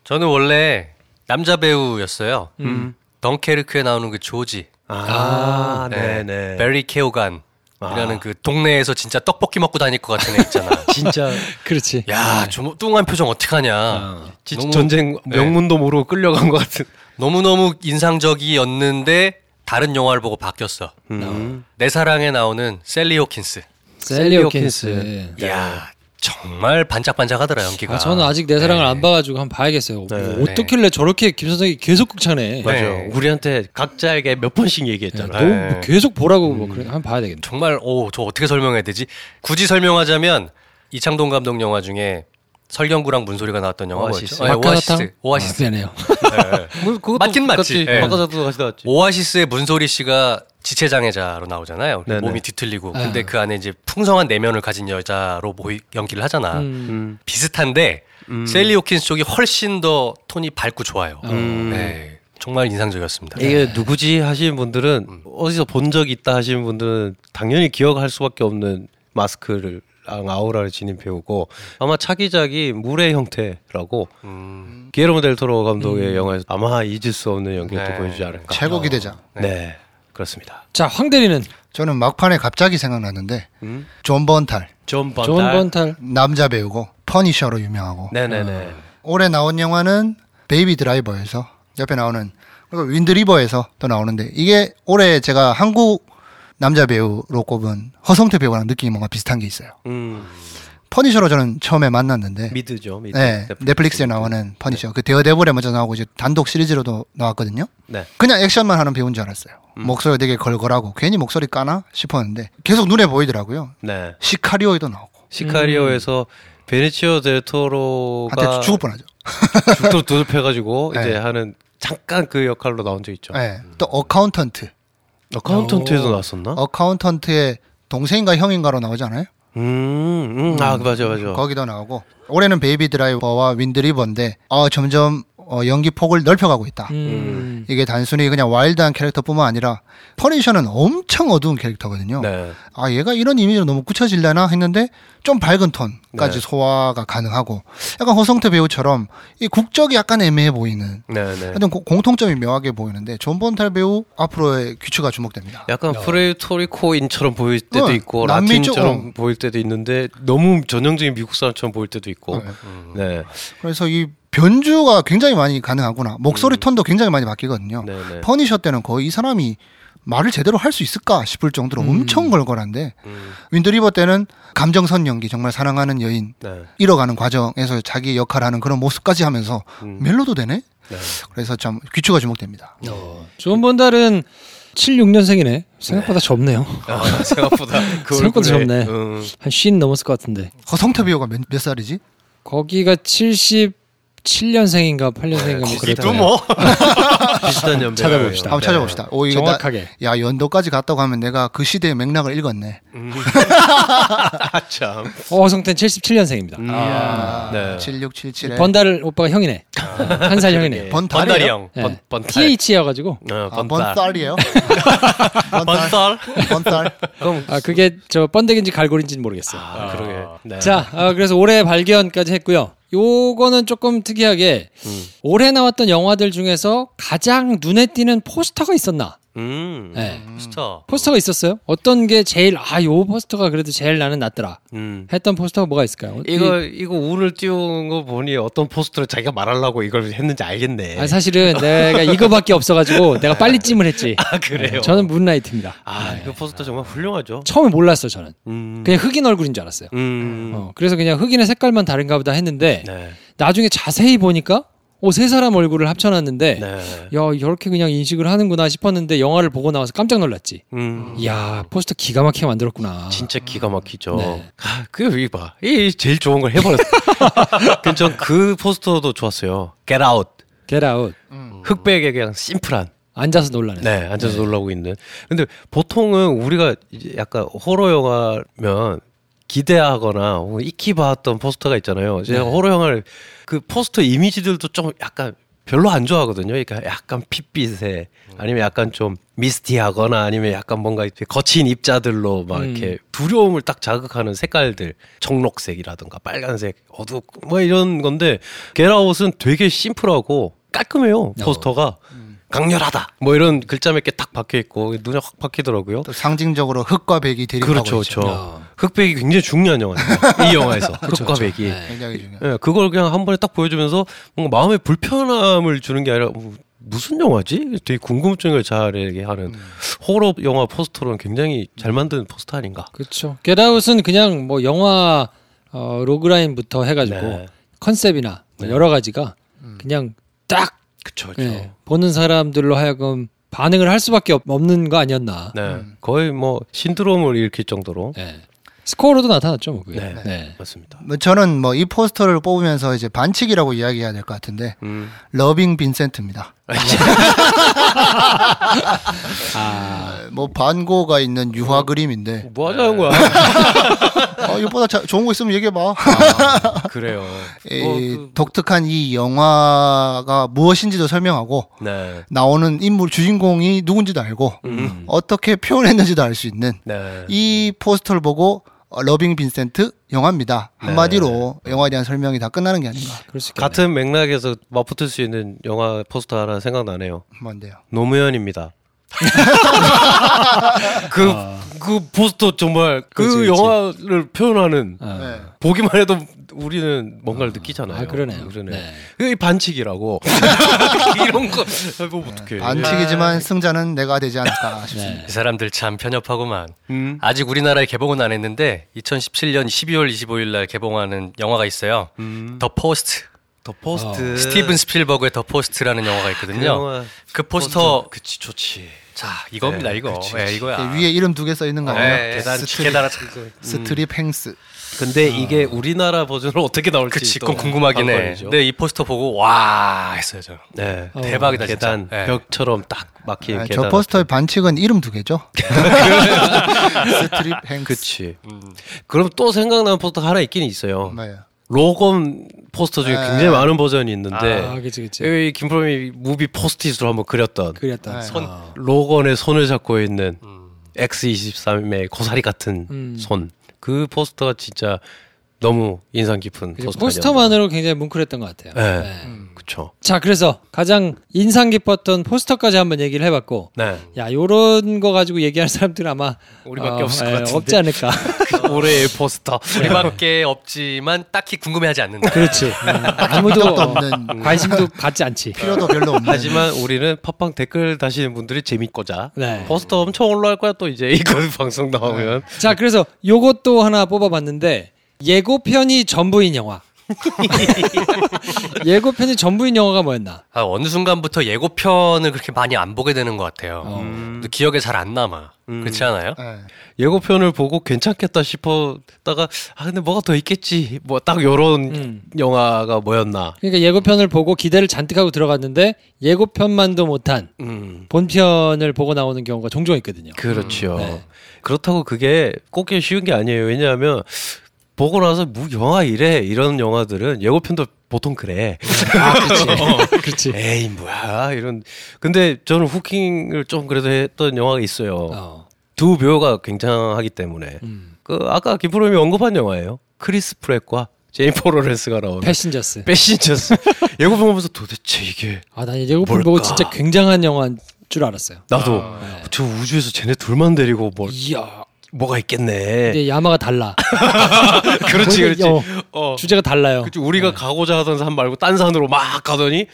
S9: 저는 원래 남자 배우였어요.
S1: 음.
S9: 덩케르크에 나오는 그 조지.
S10: 아, 네 네.
S9: 배리 케오간. 이라는
S10: 아.
S9: 그 동네에서 진짜 떡볶이 먹고 다닐 것 같은 애 있잖아.
S10: 진짜
S1: 그렇지.
S9: 야, 좀 뚱한 표정 어떡하냐.
S10: 진짜
S9: 너무-
S10: 전쟁
S9: 네.
S10: 영문도 모르고 끌려간 것 같은.
S9: 너무 너무 인상적이었는데 다른 영화를 보고 바뀌었어.
S10: 음.
S9: 내 사랑에 나오는 샐리 호킨스.
S1: 샐리 호킨스.
S9: 야, 정말 반짝반짝하더라 연기가.
S1: 아, 저는 아직 내 사랑을 안 봐가지고 한번 봐야겠어요.
S10: 네.
S1: 뭐 어떻길래 저렇게 김 선생이 계속 극찬해.
S10: 맞아.
S9: 네.
S10: 우리한테 각자에게 몇 번씩 얘기했잖아.
S1: 너무 뭐 계속 보라고 뭐 그래 한번 봐야 되겠네.
S9: 정말 오, 저 어떻게 설명해야 되지? 굳이 설명하자면 이창동 감독 영화 중에 설경구랑 문소리가 나왔던 영화
S10: 오아시스.
S9: 뭐였죠? 네, 오아시스.
S1: 마카사탕?
S9: 오아시스.
S1: 아, 미안해요.
S10: 뭐 그것도
S9: 맞긴 맞지. 예.
S10: 바꿔서도 같이 나왔지.
S9: 오아시스의 문소리 씨가 지체장애자로 나오잖아요.
S10: 네네.
S9: 몸이 뒤틀리고.
S1: 아.
S9: 근데 그 안에 이제 풍성한 내면을 가진 여자로 모이, 연기를 하잖아.
S1: 음.
S9: 비슷한데 샐리 호킨스 쪽이 훨씬 더 톤이 밝고 좋아요.
S10: 음.
S9: 네. 정말 인상적이었습니다.
S10: 이게 누구지 하시는 분들은 어디서 본적 있다 하시는 분들은 당연히 기억할 수밖에 없는 마스크를 아우라를 지닌 배우고 아마 차기작이 물의 형태라고
S9: 음.
S10: 기예르모 델 토로 감독의 영화에서 아마 잊을 수 없는 연기를 또
S9: 네.
S10: 보여주지 않을까.
S13: 최고 기대작.
S10: 네. 그렇습니다.
S1: 자, 황 대리는
S13: 저는 막판에 갑자기 생각났는데
S10: 음?
S13: 존 번탈
S10: 존 번탈.
S1: 존 번탈.
S13: 남자 배우고 퍼니셔로 유명하고
S10: 네네네.
S13: 올해 나온 영화는 베이비 드라이버에서 옆에 나오는 그리고 윈드 리버에서 또 나오는데 이게 올해 제가 한국 남자 배우로 꼽은 허성태 배우랑 느낌이 뭔가 비슷한 게 있어요.
S10: 음.
S13: 퍼니셔로 저는 처음에 만났는데
S10: 미드죠. 미드.
S13: 네, 넷플릭스 에 나오는 퍼니셔. 그 데어데블에 먼저 나오고 이제 단독 시리즈로도 나왔거든요.
S10: 네.
S13: 그냥 액션만 하는 배우인 줄 알았어요. 목소리가 되게 걸걸하고 괜히 목소리 까나 싶었는데 계속 눈에 보이더라고요.
S10: 네.
S13: 시카리오에도 나오고
S10: 시카리오에서 베네치오 델 토로가
S13: 한테 죽을 뻔하죠.
S10: 죽도 두들겨패가지고
S13: 네.
S10: 이제 하는 잠깐 그 역할로 나온 적 있죠.
S13: 네. 또 어카운턴트.
S10: 어카운턴트에서 나왔었나?
S13: 어카운턴트의 동생인가 형인가로 나오지 않아요?
S10: 음, 음, 아, 맞아, 맞아.
S13: 거기도 나오고 올해는 베이비 드라이버와 윈드리버인데 어, 점점 어, 연기 폭을 넓혀가고 있다.
S1: 음.
S13: 이게 단순히 그냥 와일드한 캐릭터뿐만 아니라 퍼니셔는 엄청 어두운 캐릭터거든요.
S10: 네.
S13: 아 얘가 이런 이미지로 너무 굳혀질려나 했는데 좀 밝은 톤까지
S10: 네.
S13: 소화가 가능하고 약간 허성태 배우처럼 이 국적이 약간 애매해 보이는
S10: 네, 네.
S13: 하여튼 고- 공통점이 묘하게 보이는데 존 번탈 배우 앞으로의 귀추가 주목됩니다.
S10: 약간 푸에르토리코인처럼 보일 때도
S13: 어,
S10: 있고
S13: 남미 쪽,
S10: 라틴처럼
S13: 어.
S10: 보일 때도 있는데 너무 전형적인 미국 사람처럼 보일 때도 있고. 네.
S13: 그래서 이 변주가 굉장히 많이 가능하구나. 목소리 톤도 굉장히 많이 바뀌거든요.
S10: 네, 네.
S13: 퍼니셔 때는 거의 이 사람이 말을 제대로 할 수 있을까 싶을 정도로
S10: 음.
S13: 엄청 걸걸한데 윈드리버 때는 감정선 연기 정말 사랑하는 여인
S10: 네.
S13: 잃어가는 과정에서 자기 역할하는 그런 모습까지 하면서
S10: 음.
S13: 멜로도 되네. 그래서 참 귀추가 주목됩니다.
S1: 존 번달은 76년생이네. 생각보다 젊네요.
S10: 아, 생각보다 그
S1: 생각보다 젊네.
S10: 음.
S1: 한50 넘었을 것 같은데.
S13: 허성태 배우가 몇, 몇 살이지?
S1: 거기가 77년생인가 78년생인가 뭐 그랬던.
S10: 뭐 비슷한 연배.
S1: 찾아봅시다.
S13: 한번 찾아봅시다. 오, 이거 나-
S1: 정확하게.
S13: 야 연도까지 갔다고 하면 내가 그 시대의 맥락을 읽었네.
S10: 아, 참.
S1: 어, 허성태는 77년생입니다.
S10: 음.
S13: 아,
S10: 네.
S13: 7677에
S1: 번달 오빠가 형이네. 한살 형이네.
S13: 번달이
S10: 형.
S1: 네.
S10: 번, 번달.
S1: TH여가지고.
S10: 어,
S13: 아,
S10: 번달.
S13: 번달이에요?
S10: 번달.
S13: 번달.
S10: 그럼
S1: 아 그게 저 번데기인지 갈고리인지는 모르겠어요.
S10: 아, 그러게. 네.
S1: 자, 아, 그래서 올해 발견까지 했고요. 요거는 조금 특이하게
S10: 음.
S1: 올해 나왔던 영화들 중에서 가장 눈에 띄는 포스터가 있었나?
S9: 음.
S1: 네.
S9: 스타.
S1: 포스터가 있었어요? 어떤 게 제일 아 요 포스터가 그래도 제일 나는 낫더라
S10: 음.
S1: 했던 포스터가 뭐가 있을까요?
S10: 이거 이거 운을 띄운 거 보니 어떤 포스터를 자기가 말하려고 이걸 했는지 알겠네.
S1: 아, 사실은 내가 이거밖에 없어가지고 내가 빨리 찜을 했지.
S10: 아, 그래요?
S1: 네, 저는 문라이트입니다.
S10: 아,
S1: 네.
S10: 그 포스터 정말 훌륭하죠.
S1: 처음에 몰랐어 저는.
S10: 음.
S1: 그냥 흑인 얼굴인 줄 알았어요.
S10: 음.
S1: 어, 그래서 그냥 흑인의 색깔만 다른가 보다 했는데
S10: 네.
S1: 나중에 자세히 보니까 어, 세 사람 얼굴을 합쳐놨는데
S10: 네.
S1: 야 이렇게 그냥 인식을 하는구나 싶었는데 영화를 보고 나와서 깜짝 놀랐지.
S10: 음.
S1: 이야 포스터 기가 막히게 만들었구나.
S10: 진짜 기가 막히죠.
S1: 네.
S10: 아, 그게 이 봐. 이 제일 좋은 걸 해버렸어. 전그 포스터도 좋았어요. Get Out.
S1: Get Out.
S10: 흑백의 그냥 심플한.
S1: 앉아서 놀라는.
S10: 네, 앉아서 네. 놀라고 있는. 근데 보통은 우리가 이제 약간 호러 영화면 기대하거나 익히 봤던 포스터가 있잖아요. 제가 네. 호러 영화를 그 포스터 이미지들도 좀 약간 별로 안 좋아하거든요. 그러니까 약간 핏빛에 아니면 약간 좀 미스티하거나 아니면 약간 뭔가 거친 입자들로 막 음. 이렇게 두려움을 딱 자극하는 색깔들 청록색이라든가 빨간색 어둡 뭐 이런 건데 게라웃은 되게 심플하고 깔끔해요 어. 포스터가 어. 음. 강렬하다 뭐 이런 글자 몇 개 딱 박혀 있고 눈에 확 박히더라고요.
S13: 또 상징적으로 흑과 백이 대립하고
S10: 그렇죠,
S13: 있죠.
S10: 그렇죠. 흑백이 굉장히 중요한 영화입니다. 이 영화에서 그렇죠, 흑과 그렇죠. 백이
S13: 네. 굉장히 중요.
S10: 네, 그걸 그냥 한 번에 딱 보여주면서 뭔가 마음의 불편함을 주는 게 아니라 뭐 무슨 영화지? 되게 궁금증을 자르게 하는 음. 호러 영화 포스터로는 굉장히 잘 만든 포스터 아닌가?
S1: 그렇죠. 겟아웃은 그냥 뭐 영화 어, logline부터 해가지고 네. 컨셉이나 네. 여러 가지가 음. 그냥 딱
S10: 그쵸, 그쵸. 네,
S1: 보는 사람들로 하여금 반응을 할 수밖에 없 는 거 아니었나.
S10: 네. 음. 거의 뭐 신드롬을 일으킬 정도로. 네.
S1: 스코어로도 나타났죠, 뭐 그게.
S10: 네, 네. 맞습니다.
S13: 뭐 저는 뭐 이 포스터를 뽑으면서 이제 반칙이라고 이야기해야 될 것 같은데 음. 러빙 빈센트입니다. 아, 뭐 반 고흐가 있는 유화 그림인데
S10: 뭐 하자는 거야?
S13: 어, 이보다 자, 좋은 거 있으면 얘기해 봐.
S10: 아, 그래요.
S13: 이, 뭐 그... 독특한 이 영화가 무엇인지도 설명하고 네. 나오는 인물 주인공이 누군지도 알고 음. 어떻게 표현했는지도 알 수 있는 네. 이 포스터를 보고 어, 러빙 빈센트 영화입니다. 네. 한마디로 네. 영화에 대한 설명이 다 끝나는 게 아닌가.
S10: 같은 맥락에서 맞붙을 수 있는 영화 포스터 하나 생각나네요.
S13: 뭔데요?
S10: 노무현입니다. 그, 아. 그 포스터 정말 그 그치, 그치. 영화를 표현하는 아. 네. 보기만 해도 우리는 뭔가를 아. 느끼잖아요.
S1: 아, 그러네요.
S10: 그러네. 네. 그게 반칙이라고. 이런 거, 뭐 어떡해.
S13: 반칙이지만 승자는 내가 되지 않을까 네. 싶습니다.
S9: 이 사람들 참 편협하고만. 음. 아직 우리나라에 개봉은 안 했는데 2017년 12월 25일 날 개봉하는 영화가 있어요. 음. 더 포스트.
S10: 더 포스트.
S9: 어. 스티븐 스필버그의 더 포스트라는 영화가 있거든요. 그, 그 포스터. 포스터.
S10: 그치, 좋지.
S9: 자 이겁니다 네, 이거 그치, 그치. 네, 이거야
S13: 네, 위에 이름 두 개 써 있는 거 아니에요?
S9: 네, 계단 스트립, 계단
S13: 스트립 행스
S10: 근데 아. 이게 우리나라 버전으로 어떻게 나올지
S9: 그치, 그건 궁금하긴 해. 근데 이 포스터 보고 와 했어요 저.
S10: 네,
S9: 어. 대박이다
S10: 계단
S9: 진짜.
S10: 벽처럼 딱 막힌
S13: 네, 저 포스터의 반칙은 이름 두 개죠. 스트립 행크스.
S10: 그치. 음. 그럼 또 생각나는 포스터 하나 있긴 있어요.
S13: 뭐요?
S10: 로건 포스터 중에 네. 굉장히 많은 버전이 있는데
S1: 아, 그치, 그치.
S10: 김프롬이 무비 포스트잇으로 한번 그렸던
S1: 그렸던
S10: 네. 손 아. 로건의 손을 잡고 있는 음. X23의 고사리 같은 음. 손 그 포스터가 진짜 너무 인상 깊은 포스터
S1: 포스터만으로 굉장히 뭉클했던 것 같아요.
S10: 네. 네. 음.
S1: 그렇죠. 자, 그래서 가장 인상 깊었던 포스터까지 한번 얘기를 해봤고,
S10: 네.
S1: 야, 요런 거 가지고 얘기할 사람들은 아마
S10: 우리밖에 어, 없을 것 예, 같은데.
S1: 없지 않을까.
S10: 올해의 포스터.
S9: 우리밖에 없지만 딱히 궁금해하지 않는다.
S1: 그렇지. 음, 아무도 없는 관심도 갖지 않지.
S13: 필요도 별로 없는.
S10: 하지만 우리는 팟빵 댓글 다시는 분들이 재밌고자 네. 포스터 엄청 올라갈 거야 또 이제 이거 방송 나오면.
S1: 네. 자, 그래서 요것도 하나 뽑아봤는데 예고편이 전부인 영화. 예고편이 전부인 영화가 뭐였나?
S9: 아, 어느 순간부터 예고편을 그렇게 많이 안 보게 되는 것 같아요. 음. 기억에 잘 안 남아. 음. 그렇지 않아요? 네.
S10: 예고편을 보고 괜찮겠다 싶었다가 아 근데 뭐가 더 있겠지. 뭐 딱 요런 음. 영화가 뭐였나.
S1: 그러니까 예고편을 보고 기대를 잔뜩 하고 들어갔는데 예고편만도 못한 음. 본편을 보고 나오는 경우가 종종 있거든요.
S10: 그렇죠. 네. 그렇다고 그게 꼭 쉬운 게 아니에요. 왜냐하면 보고 나서 뭐 영화 이래 이런 영화들은 예고편도 보통 그래.
S1: 아, 그렇지. 그렇지.
S10: 에이 뭐야 이런. 근데 저는 hooking을 좀 그래도 했던 영화가 있어요. 어. 두 배우가 굉장하기 때문에. 음. 그 아까 김프로님이 언급한 영화예요. 크리스 프랫과 제니퍼 로렌스가 나오는
S1: 패신저스.
S10: 패신저스. 예고편 보면서 도대체 이게.
S1: 아, 난 예고편 보고 진짜 굉장한 영화인 줄 알았어요.
S10: 나도 아, 네. 저 우주에서 쟤네 둘만 데리고 뭘.
S1: 이야.
S10: 뭐가 있겠네.
S1: 근데 야마가 달라.
S10: 그렇지, 그렇지.
S1: 어, 어. 주제가 달라요.
S10: 그치, 우리가 네. 가고자 하던 산 말고 딴 산으로 막 가더니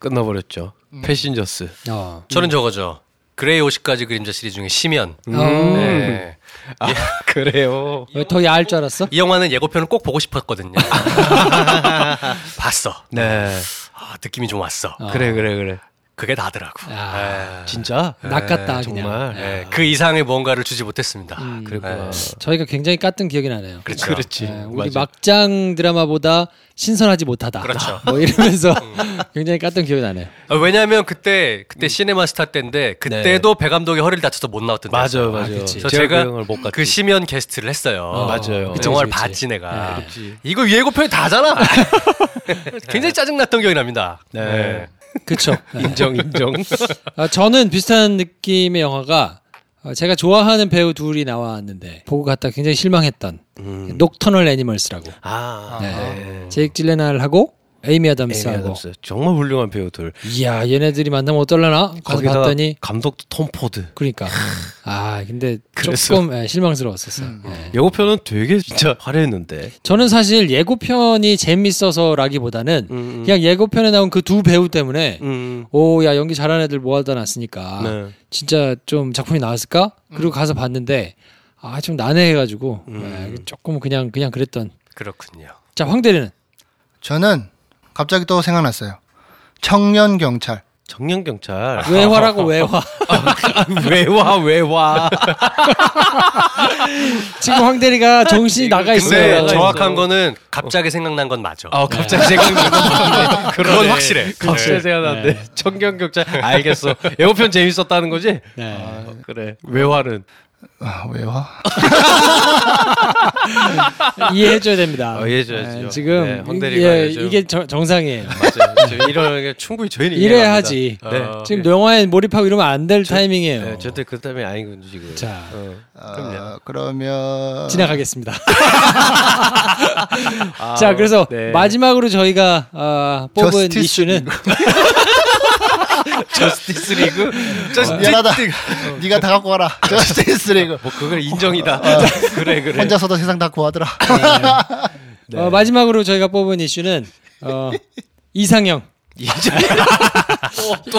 S10: 끝나버렸죠. 음. 패신저스.
S9: 어. 저는 저거죠. 그레이 50가지 그림자 시리즈 중에 심연.
S1: 음. 네.
S10: 아, 그래요.
S1: 더 야할 줄 알았어?
S9: 이 영화는 예고편을 꼭 보고 싶었거든요. 봤어.
S10: 네.
S9: 아, 느낌이 좀 왔어.
S10: 어. 그래, 그래, 그래.
S9: 그게 나더라고.
S1: 아,
S10: 진짜
S1: 낚았다
S10: 정말.
S1: 그냥.
S9: 예, 그 이상의 뭔가를 주지 못했습니다.
S1: 음.
S10: 그랬구나.
S1: 저희가 굉장히 깠던 기억이 나네요.
S9: 그렇죠.
S10: 그렇지.
S1: 예, 우리
S10: 맞아.
S1: 막장 드라마보다 신선하지 못하다.
S9: 그렇죠.
S1: 뭐 이러면서 굉장히 깠던 기억이 나네요.
S9: 아, 왜냐하면 그때 그때 시네마스타 때인데 그때도 배 감독이 허리를 다쳐서 못 나왔던
S10: 맞아요. 맞아요.
S1: 그치.
S9: 그래서
S10: 제가 그.
S9: 그 심연 게스트를 했어요.
S10: 어, 맞아요.
S9: 그
S1: 그치,
S9: 봤지 내가.
S10: 그렇지.
S9: 이거 예고편이 다잖아. 굉장히 짜증 났던 기억이 납니다.
S10: 네.
S1: 그렇죠.
S10: 인정, 인정.
S1: 아, 저는 비슷한 느낌의 영화가 어, 제가 좋아하는 배우 둘이 나왔는데 보러 갔다 굉장히 실망했던
S10: 음.
S1: 녹터널 애니멀스라고
S10: 아,
S1: 네.
S10: 네.
S1: 제이크 질렌할하고 에이미
S10: 에이미
S1: 아담스하고
S10: 아담스. 정말 훌륭한 배우들.
S1: 이야 얘네들이 만나면 어떨라나 가서 봤더니
S10: 감독도 톰 포드.
S1: 그러니까 아 근데
S10: 그래서-
S1: 조금 예, 실망스러웠었어요. 예.
S10: 예고편은 되게 진짜 화려했는데.
S1: 저는 사실 예고편이 재밌어서라기보다는
S10: 음,
S1: 그냥 예고편에 나온 그 두 배우 때문에
S10: 음.
S1: 오야 연기 잘하는 애들 모아다 놨으니까
S10: 네.
S1: 진짜 좀 작품이 나왔을까? 그리고 가서 봤는데 아 좀 난해해가지고
S10: 음.
S1: 예, 조금 그냥 그냥 그랬던.
S9: 그렇군요.
S1: 자 황대리는
S13: 저는 갑자기 또 생각났어요. 청년 경찰.
S10: 청년 경찰.
S1: 외화라고 외화.
S10: 외화 외화.
S1: 지금 황 대리가 정신이 나가 있어요.
S9: 정확한 거는 갑자기 생각난 건 맞아.
S10: 아 갑자기 생각난 건
S9: 그건 확실해.
S10: 갑자기
S9: 네.
S10: 생각났는데 청년 경찰 알겠어. 예고편 재밌었다는 거지?
S1: 네.
S10: 아, 그래. 외화는
S13: 아, 외화?
S1: 이해해줘야 됩니다.
S10: 어, 이해해줘야죠.
S1: 예, 지금
S10: 네, 황대리가
S1: 예,
S10: 요즘-
S1: 이게 저- 정상이에요.
S10: 맞아요. 이런 게 충분히 저희는
S1: 이래야 하지.
S10: 갑니다. 네.
S1: 지금 영화에 몰입하고 이러면 안 될 타이밍이에요.
S10: 네, 절대 그 땀이 아니거든요 지금.
S1: 자.
S10: 어.
S13: 어, 그러면
S1: 지나가겠습니다. 자, 그래서
S10: 네.
S1: 마지막으로 저희가 어, 뽑은
S13: 저스티스
S10: 저스티스 리그.
S13: 어, 미안하다. 네가 다 갖고 와라. 저스티스 리그.
S10: 뭐 그걸 인정이다. 그래 그래.
S13: 혼자서도 세상 다 구하더라.
S10: 네.
S1: 어, 마지막으로 저희가 뽑은 이슈는 어, 이상형.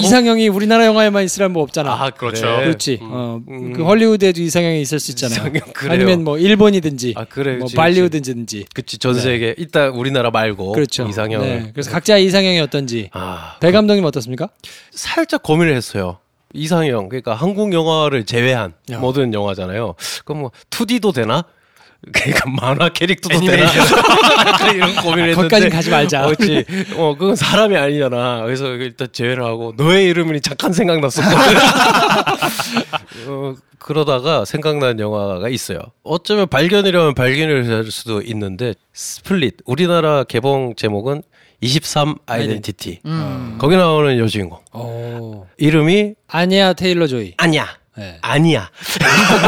S1: 이상형이 우리나라 영화에만 있으라면 뭐 없잖아.
S9: 아 그렇죠.
S10: 그래.
S1: 그렇지. 어, 그 헐리우드에도 이상형이 있을 수 있잖아요.
S10: 이상형, 그래요.
S1: 아니면 뭐 일본이든지,
S10: 아 그래.
S1: 뭐
S10: 그치,
S1: 발리우드든지.
S10: 그치 전 세계 일단 우리나라 말고
S1: 그렇죠.
S10: 이상형을
S1: 네, 그래서 각자 이상형이 어떤지.
S10: 아
S1: 배 감독님 어떻습니까?
S10: 살짝 고민을 했어요. 이상형 그러니까 한국 영화를 제외한
S1: 야.
S10: 모든 영화잖아요. 그럼 뭐 2D도 되나? 그러니까 만화 캐릭터도
S9: 애니메이션.
S10: 되나? 이런 고민을 했는데
S1: 거기까진 가지 말자.
S10: 어, 그렇지. 어 그건 사람이 아니잖아. 그래서 일단 제외를 하고 너의 이름이 잠깐 생각났었거든. 어, 그러다가 생각난 영화가 있어요. 어쩌면 발견이라면 발견을 할 수도 있는데 스플릿 우리나라 개봉 제목은 23 아이덴티티.
S13: 음.
S10: 거기 나오는 여주인공
S1: 오.
S10: 이름이
S1: 아니야 테일러 조이.
S10: 아니야.
S1: 네.
S10: 아니야.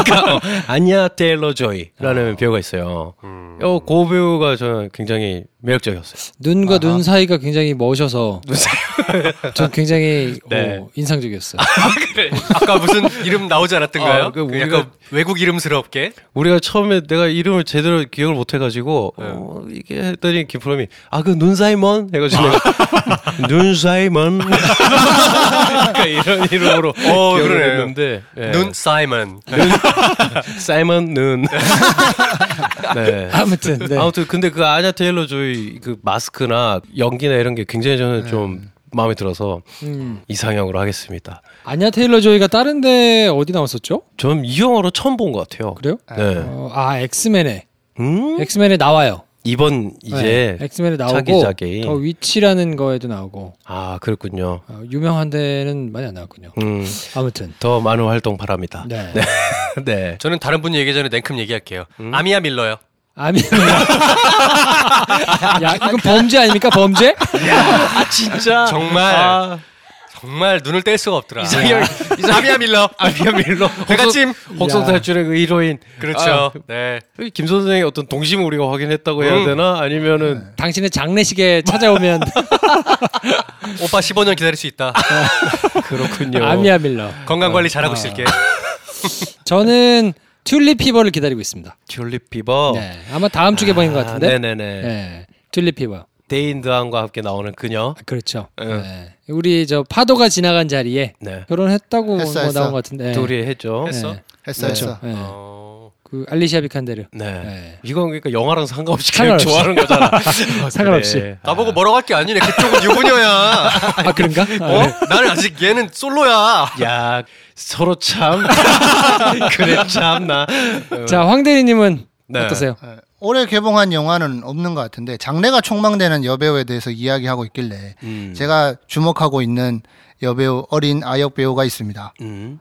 S10: 그러니까 어, 아니야 테일러 조이라는 배우가 있어요. 어, 그 배우가 저는 굉장히 매력적이었어요.
S1: 눈과 눈 사이가 굉장히 멋셔서 전 굉장히
S10: 네.
S1: 어, 인상적이었어요.
S9: 그래. 아까 무슨 이름 나오지 않았던가요?
S10: 아,
S9: 그그
S10: 우리가-
S9: 약간 외국 이름스럽게.
S10: 우리가 처음에 내가 이름을 제대로 기억을 못 해가지고 어, 이게 했더니 김프롬이 아 그 눈 사이먼 해가지고 내가 눈사이먼 그러니까 이런 이름으로
S9: 어,
S10: 기억을
S9: 그러네요.
S10: 했는데 예.
S9: 눈 사이먼.
S10: 사이먼 눈. 네.
S1: 아무튼 네.
S10: 아무튼 근데 그 아냐 테일러 조이 그 마스크나 연기나 이런 게 굉장히 저는 좀 마음에 들어서
S1: 음.
S10: 이상형으로 하겠습니다.
S1: 아냐 테일러 조이가 다른데 어디 나왔었죠?
S10: 저는 이 영화로 처음 본 것 같아요.
S1: 그래요?
S10: 네.
S1: 어, 아 엑스맨에
S10: 음?
S1: 엑스맨에 나와요.
S10: 이번 이제
S1: 네, 엑스맨에 나오고
S10: 차기작이
S1: 더 위치라는 거에도 나오고
S10: 아 그렇군요.
S1: 어, 유명한 데는 많이 안 나왔군요.
S10: 음,
S1: 아무튼
S10: 더 많은 활동 바랍니다.
S1: 네.
S10: 네. 네.
S9: 저는 다른 분 얘기 전에 냉큼 얘기할게요. 아미야 밀러요.
S1: 아미 야 이건 범죄 아닙니까 범죄?
S10: 아 진짜
S9: 정말
S10: 아,
S9: 정말 눈을 뗄 수가 없더라.
S10: 이상형
S9: 아미야 밀러.
S10: 아비아 밀러
S9: 배가찜.
S10: 혹성 탈출의 그 히로인
S9: 그렇죠. 네.
S10: 아, 김 선생의 어떤 동심을 우리가 확인했다고 해야
S9: 음.
S10: 되나 아니면은
S1: 당신의 장례식에 찾아오면
S9: 오빠 15년 기다릴 수 있다.
S10: 그렇군요.
S1: 아미아 밀러.
S9: 건강 관리 잘하고
S1: 어.
S9: 있을게.
S1: 저는 튤립 피버를 기다리고 있습니다.
S10: 튤립 피버.
S1: 네, 아마 다음 주 개봉인 것 같은데.
S10: 어. 네네네.
S1: 네, 튤립 피버.
S10: 데인 드한과 함께 나오는 그녀.
S1: 그렇죠.
S10: 응.
S1: 네. 우리 저 파도가 지나간 자리에
S10: 네.
S1: 결혼했다고
S13: 했어,
S1: 뭐
S13: 했어.
S1: 나온 것 같은데.
S10: 둘이 했죠.
S1: 네.
S9: 했어?
S13: 했어
S1: 그렇죠.
S13: 했어.
S1: 예.
S10: 어,
S1: 그 알리시아 비칸데르.
S10: 네.
S1: 네.
S10: 이건 그러니까 영화랑 상관없이 그냥
S1: 상관없이.
S10: 좋아하는 거잖아.
S1: 상관없이.
S10: 그래.
S9: 나보고 뭐라고 할 게 아니네. 그쪽은 유부녀야.
S1: 아 그런가? 아,
S9: 어?
S1: 네.
S9: 나는 아직 얘는 솔로야.
S10: 야 서로 참 그래 참나.
S1: 자 황대리님은
S10: 네.
S1: 어떠세요?
S13: 예. 올해 개봉한 영화는 없는 것 같은데 장래가 촉망되는 여배우에 대해서 이야기하고 있길래
S10: 음.
S13: 제가 주목하고 있는 여배우 어린 아역 배우가 있습니다.
S10: 음.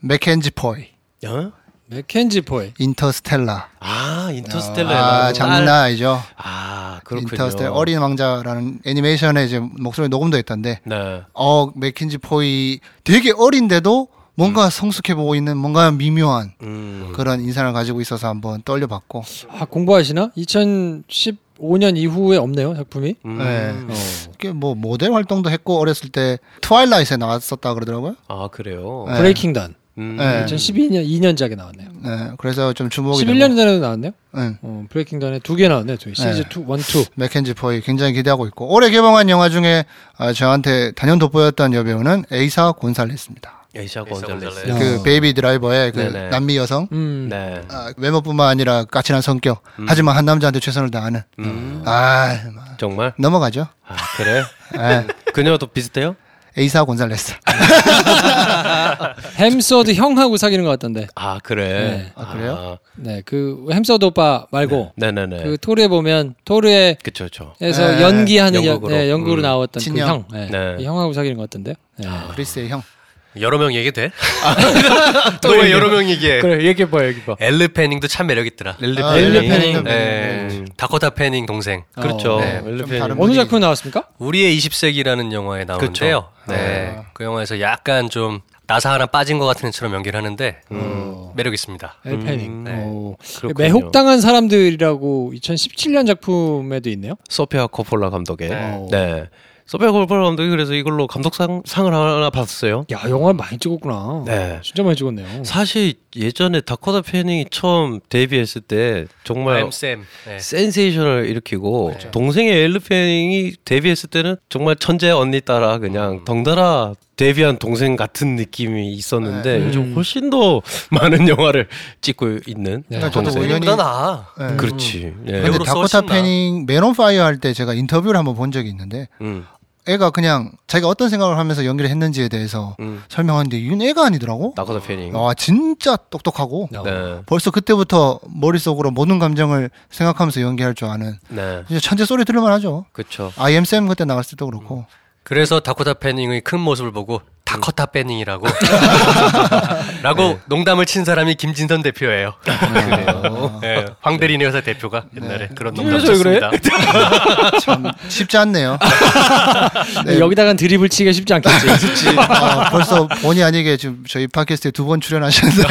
S13: 맥켄지 포이,
S10: 어?
S1: 맥켄지 포이.
S13: 인터스텔라.
S10: 아 인터스텔라.
S13: 아, 장난 아니죠.
S10: 아 그렇군요.
S13: 인터스텔라 어린 왕자라는 애니메이션에 이제 목소리 녹음도 했던데
S10: 네.
S13: 어 맥켄지 포이 되게 어린데도 뭔가 성숙해 보이고 있는 뭔가 미묘한
S10: 음.
S13: 그런 인상을 가지고 있어서 한번 뽑아봤고
S1: 아 공부하시나? 2015년 이후에 없네요 작품이.
S10: 음.
S13: 네.
S1: 어.
S13: 뭐 모델 활동도 했고 어렸을 때 트와일라이트에 나왔었다 그러더라고요.
S10: 아 그래요.
S13: 네.
S1: 브레이킹 던.
S10: 음.
S13: 네.
S1: 2012년 2년작에 나왔네요.
S13: 네, 그래서 좀 주목이
S1: 11년
S13: 되고
S1: 전에도 나왔네요.
S13: 응.
S1: 어, 브레이킹 던에 두 개 나왔네요. 저희 시리즈
S13: 네.
S1: 2, 1, 2.
S13: 맥켄지 포이 굉장히 기대하고 있고 올해 개봉한 영화 중에 아, 저한테 단연 돋보였던 여배우는 에이사 곤살레스입니다.
S10: 곤잘레스.
S9: 곤잘레스.
S13: 그 베이비 드라이버의 그
S10: 네네.
S13: 남미 여성
S1: 음.
S10: 네.
S13: 아, 외모뿐만 아니라 까칠한 성격 하지만 한 남자한테 최선을 다하는
S10: 음.
S13: 아막
S10: 정말?
S13: 넘어가죠.
S10: 아 그래?
S13: 네.
S10: 그녀도 비슷해요?
S13: 에이사 곤살레스.
S1: 헴스워스 형하고 사귀는 것 같던데.
S10: 아 그래.
S1: 네.
S13: 아, 그래요?
S1: 네, 그 헴스워스 오빠 말고
S10: 네네 네.
S1: 그 토르에 보면 토르에서
S10: 그쵸 그쵸.
S13: 네.
S1: 연기하는
S10: 연극으로.
S1: 연, 네, 연극으로
S10: 음.
S1: 나왔던
S13: 친형.
S1: 그 형, 네.
S10: 네.
S1: 그 형하고 사귀는 것 같던데요. 네.
S13: 크리스의 형.
S9: 여러 명 얘기 돼? 또왜
S10: 얘기해.
S9: 여러 명 얘기해?
S10: 그래 얘기해 봐 얘기 봐.
S9: 엘르 패닝도 참 매력 있더라.
S10: 렐리
S13: 아,
S10: 패닝.
S13: 패닝.
S9: 네.
S10: 음.
S9: 다코타 패닝 동생.
S10: 그렇죠.
S1: 어,
S9: 네.
S10: 엘리
S13: 좀
S10: 패닝.
S1: 어느. 작품 나왔습니까?
S9: 우리의 20세기라는 영화에 나오는데요. 네.
S13: 아.
S9: 그 영화에서 약간 좀 나사 하나 빠진 것 같은 애처럼 연기를 하는데
S1: 어.
S9: 매력 있습니다.
S1: 엘 패닝.
S9: 네.
S1: 어. 매혹당한 사람들이라고 2017년 작품에도 있네요.
S10: 소피아 코폴라 감독의.
S9: 네.
S10: 네. 소피아 코폴라 감독이 그래서 이걸로 감독상 상을 하나 받았어요.
S1: 야, 영화 많이 찍었구나.
S10: 네.
S1: 진짜 많이 찍었네요.
S10: 사실 예전에 다코타 패닝이 처음 데뷔했을 때 정말
S9: 엠쌤. 네.
S10: 센세이션을 일으키고
S9: 네.
S10: 동생의 엘르 패닝이 데뷔했을 때는 정말 천재 언니 따라 그냥 덩달아 데뷔한 동생 같은 느낌이 있었는데
S1: 네.
S10: 요즘
S1: 음.
S10: 훨씬 더 많은 영화를 찍고 있는
S1: 네.
S13: 저도
S10: 동생.
S13: 우연히-
S9: 보다 나.
S13: 네.
S10: 그렇지. 예.
S13: 근데
S9: 배우로서
S13: 다코타. 패닝 맨온 파이어 할 때 제가 인터뷰를 한번 본 적이 있는데
S10: 음,
S13: 애가 그냥 자기가 어떤 생각을 하면서 연기를 했는지에 대해서
S10: 음.
S13: 설명하는데 이건 애가 아니더라고.
S10: 다코타 패닝.
S13: 와 진짜 똑똑하고
S1: 어.
S10: 네.
S13: 벌써 그때부터 머릿속으로 모든 감정을 생각하면서 연기할 줄 아는
S10: 네.
S13: 진짜 천재 소리 들을만 하죠.
S10: 그렇죠.
S13: 아이 엠 샘 그때 나갔을 때도 그렇고
S9: 그래서 다코타 패닝의 큰 모습을 보고 다코타 패닝이라고 라고 농담을 친 사람이 김진선 대표예요.
S13: 그래요.
S9: 네, 황대리네 회사 대표가 옛날에 그런 농담
S10: 그래서 그래?
S9: 쳤습니다.
S13: 참 쉽지 않네요. 네.
S1: 여기다가 드립을 치기가 쉽지 않겠지.
S13: 아, 벌써 본의 아니게 지금 저희 팟캐스트에 두 번 출연하셨는데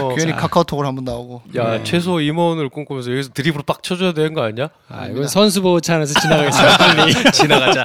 S10: 어.
S13: 괜히 카카오톡을 한번 나오고
S10: 야 최소 임원을 꿈꾸면서 여기서 드립으로 빡 쳐줘야 되는 거 아니야?
S1: 아, 이건 선수 보호차에서 지나가겠습니다. 빨리.
S9: 지나가자.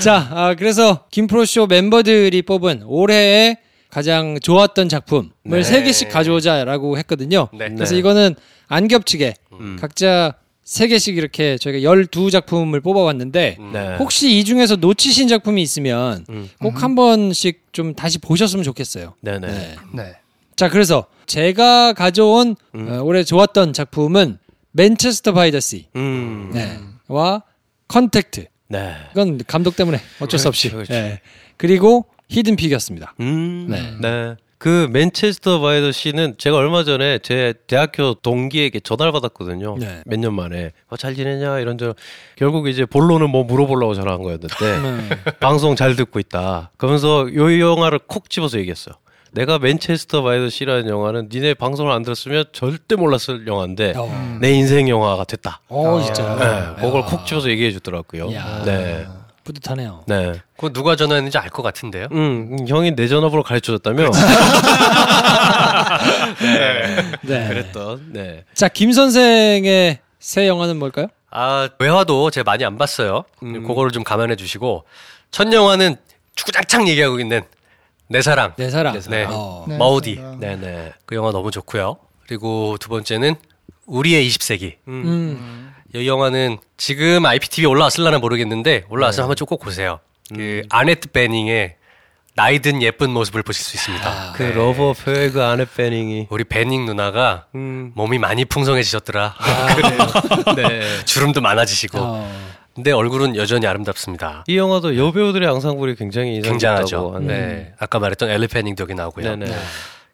S1: 자, 아, 그래서 김프로쇼 멤버들이 뽑은 올해의 가장 좋았던 작품을
S9: 네.
S1: 세 개씩 가져오자라고 했거든요.
S9: 네.
S1: 그래서
S10: 네.
S1: 이거는 안 겹치게
S10: 음.
S1: 각자 세 개씩 이렇게 저희가 12작품을 뽑아왔는데
S10: 네.
S1: 혹시 이 중에서 놓치신 작품이 있으면
S10: 음.
S1: 꼭한 번씩 좀 다시 보셨으면 좋겠어요.
S10: 네네.
S1: 네.
S13: 네.
S1: 자, 그래서 제가 가져온
S10: 음.
S1: 어, 올해 좋았던 작품은 맨체스터 바이 더 시.
S10: 음.
S1: 네. 와 컨택트.
S10: 네.
S1: 이건 감독 때문에 어쩔 수 없이.
S10: 그렇죠, 그렇죠.
S1: 네. 그리고 hidden pick이었습니다.
S10: 음.
S1: 네.
S10: 네. 그 맨체스터 바이 더 씨는 제가 얼마 전에 제 대학교 동기에게 전화를 받았거든요.
S1: 네.
S10: 몇년 만에 어, 잘 지내냐 이런 저 결국 이제 본론은 뭐 물어보려고 전화한 거였는데
S1: 네.
S10: 방송 잘 듣고 있다. 그러면서 요 영화를 콕 집어서 얘기했어요. 내가 맨체스터 바이 더 씨라는 영화는 니네 방송을 안 들었으면 절대 몰랐을 영화인데
S1: 어,
S10: 내 인생 영화가 됐다.
S1: 어 진짜요?
S10: 네, 그걸
S1: 야.
S10: 콕 집어서 얘기해 주더라고요.
S1: 야.
S10: 네.
S1: 뿌듯하네요.
S10: 네.
S9: 그거 누가 전화했는지 알 것 같은데요.
S10: 음, 형이 내 전화번호 가르쳐 줬다며?
S1: 네.
S10: 그랬던. 네.
S1: 자, 김 선생의 새 영화는 뭘까요?
S9: 아 외화도 제가 많이 안 봤어요.
S10: 음.
S9: 그거를 좀 감안해 주시고 첫 영화는 주구장창 얘기하고 있는 내 사랑.
S1: 내 사랑.
S9: 내 사랑.
S1: 어.
S13: 네,
S9: 마우디.
S13: 사랑.
S10: 네, 네.
S9: 그 영화 너무 좋고요. 그리고 두 번째는 우리의 20세기.
S1: 음.
S9: 이 영화는 지금 IPTV 올라왔을라나 모르겠는데 올라왔으면
S10: 네.
S9: 한번 좀꼭 보세요. 그
S10: 음.
S9: 아네트 베닝의 나이 든 예쁜 모습을 보실 수 있습니다.
S10: 아, 그 러브 어페어의 그 아네트 베닝이
S9: 우리 베닝 누나가
S10: 음.
S9: 몸이 많이 풍성해지셨더라.
S10: 아, 네.
S9: 주름도 많아지시고.
S1: 어.
S9: 근데 얼굴은 여전히 아름답습니다.
S10: 이 영화도 여배우들의 앙상블이 굉장히
S9: 굉장하죠. 네. 아까 말했던 엘리 패닝도 여기 나오고요.
S10: 네네. 네.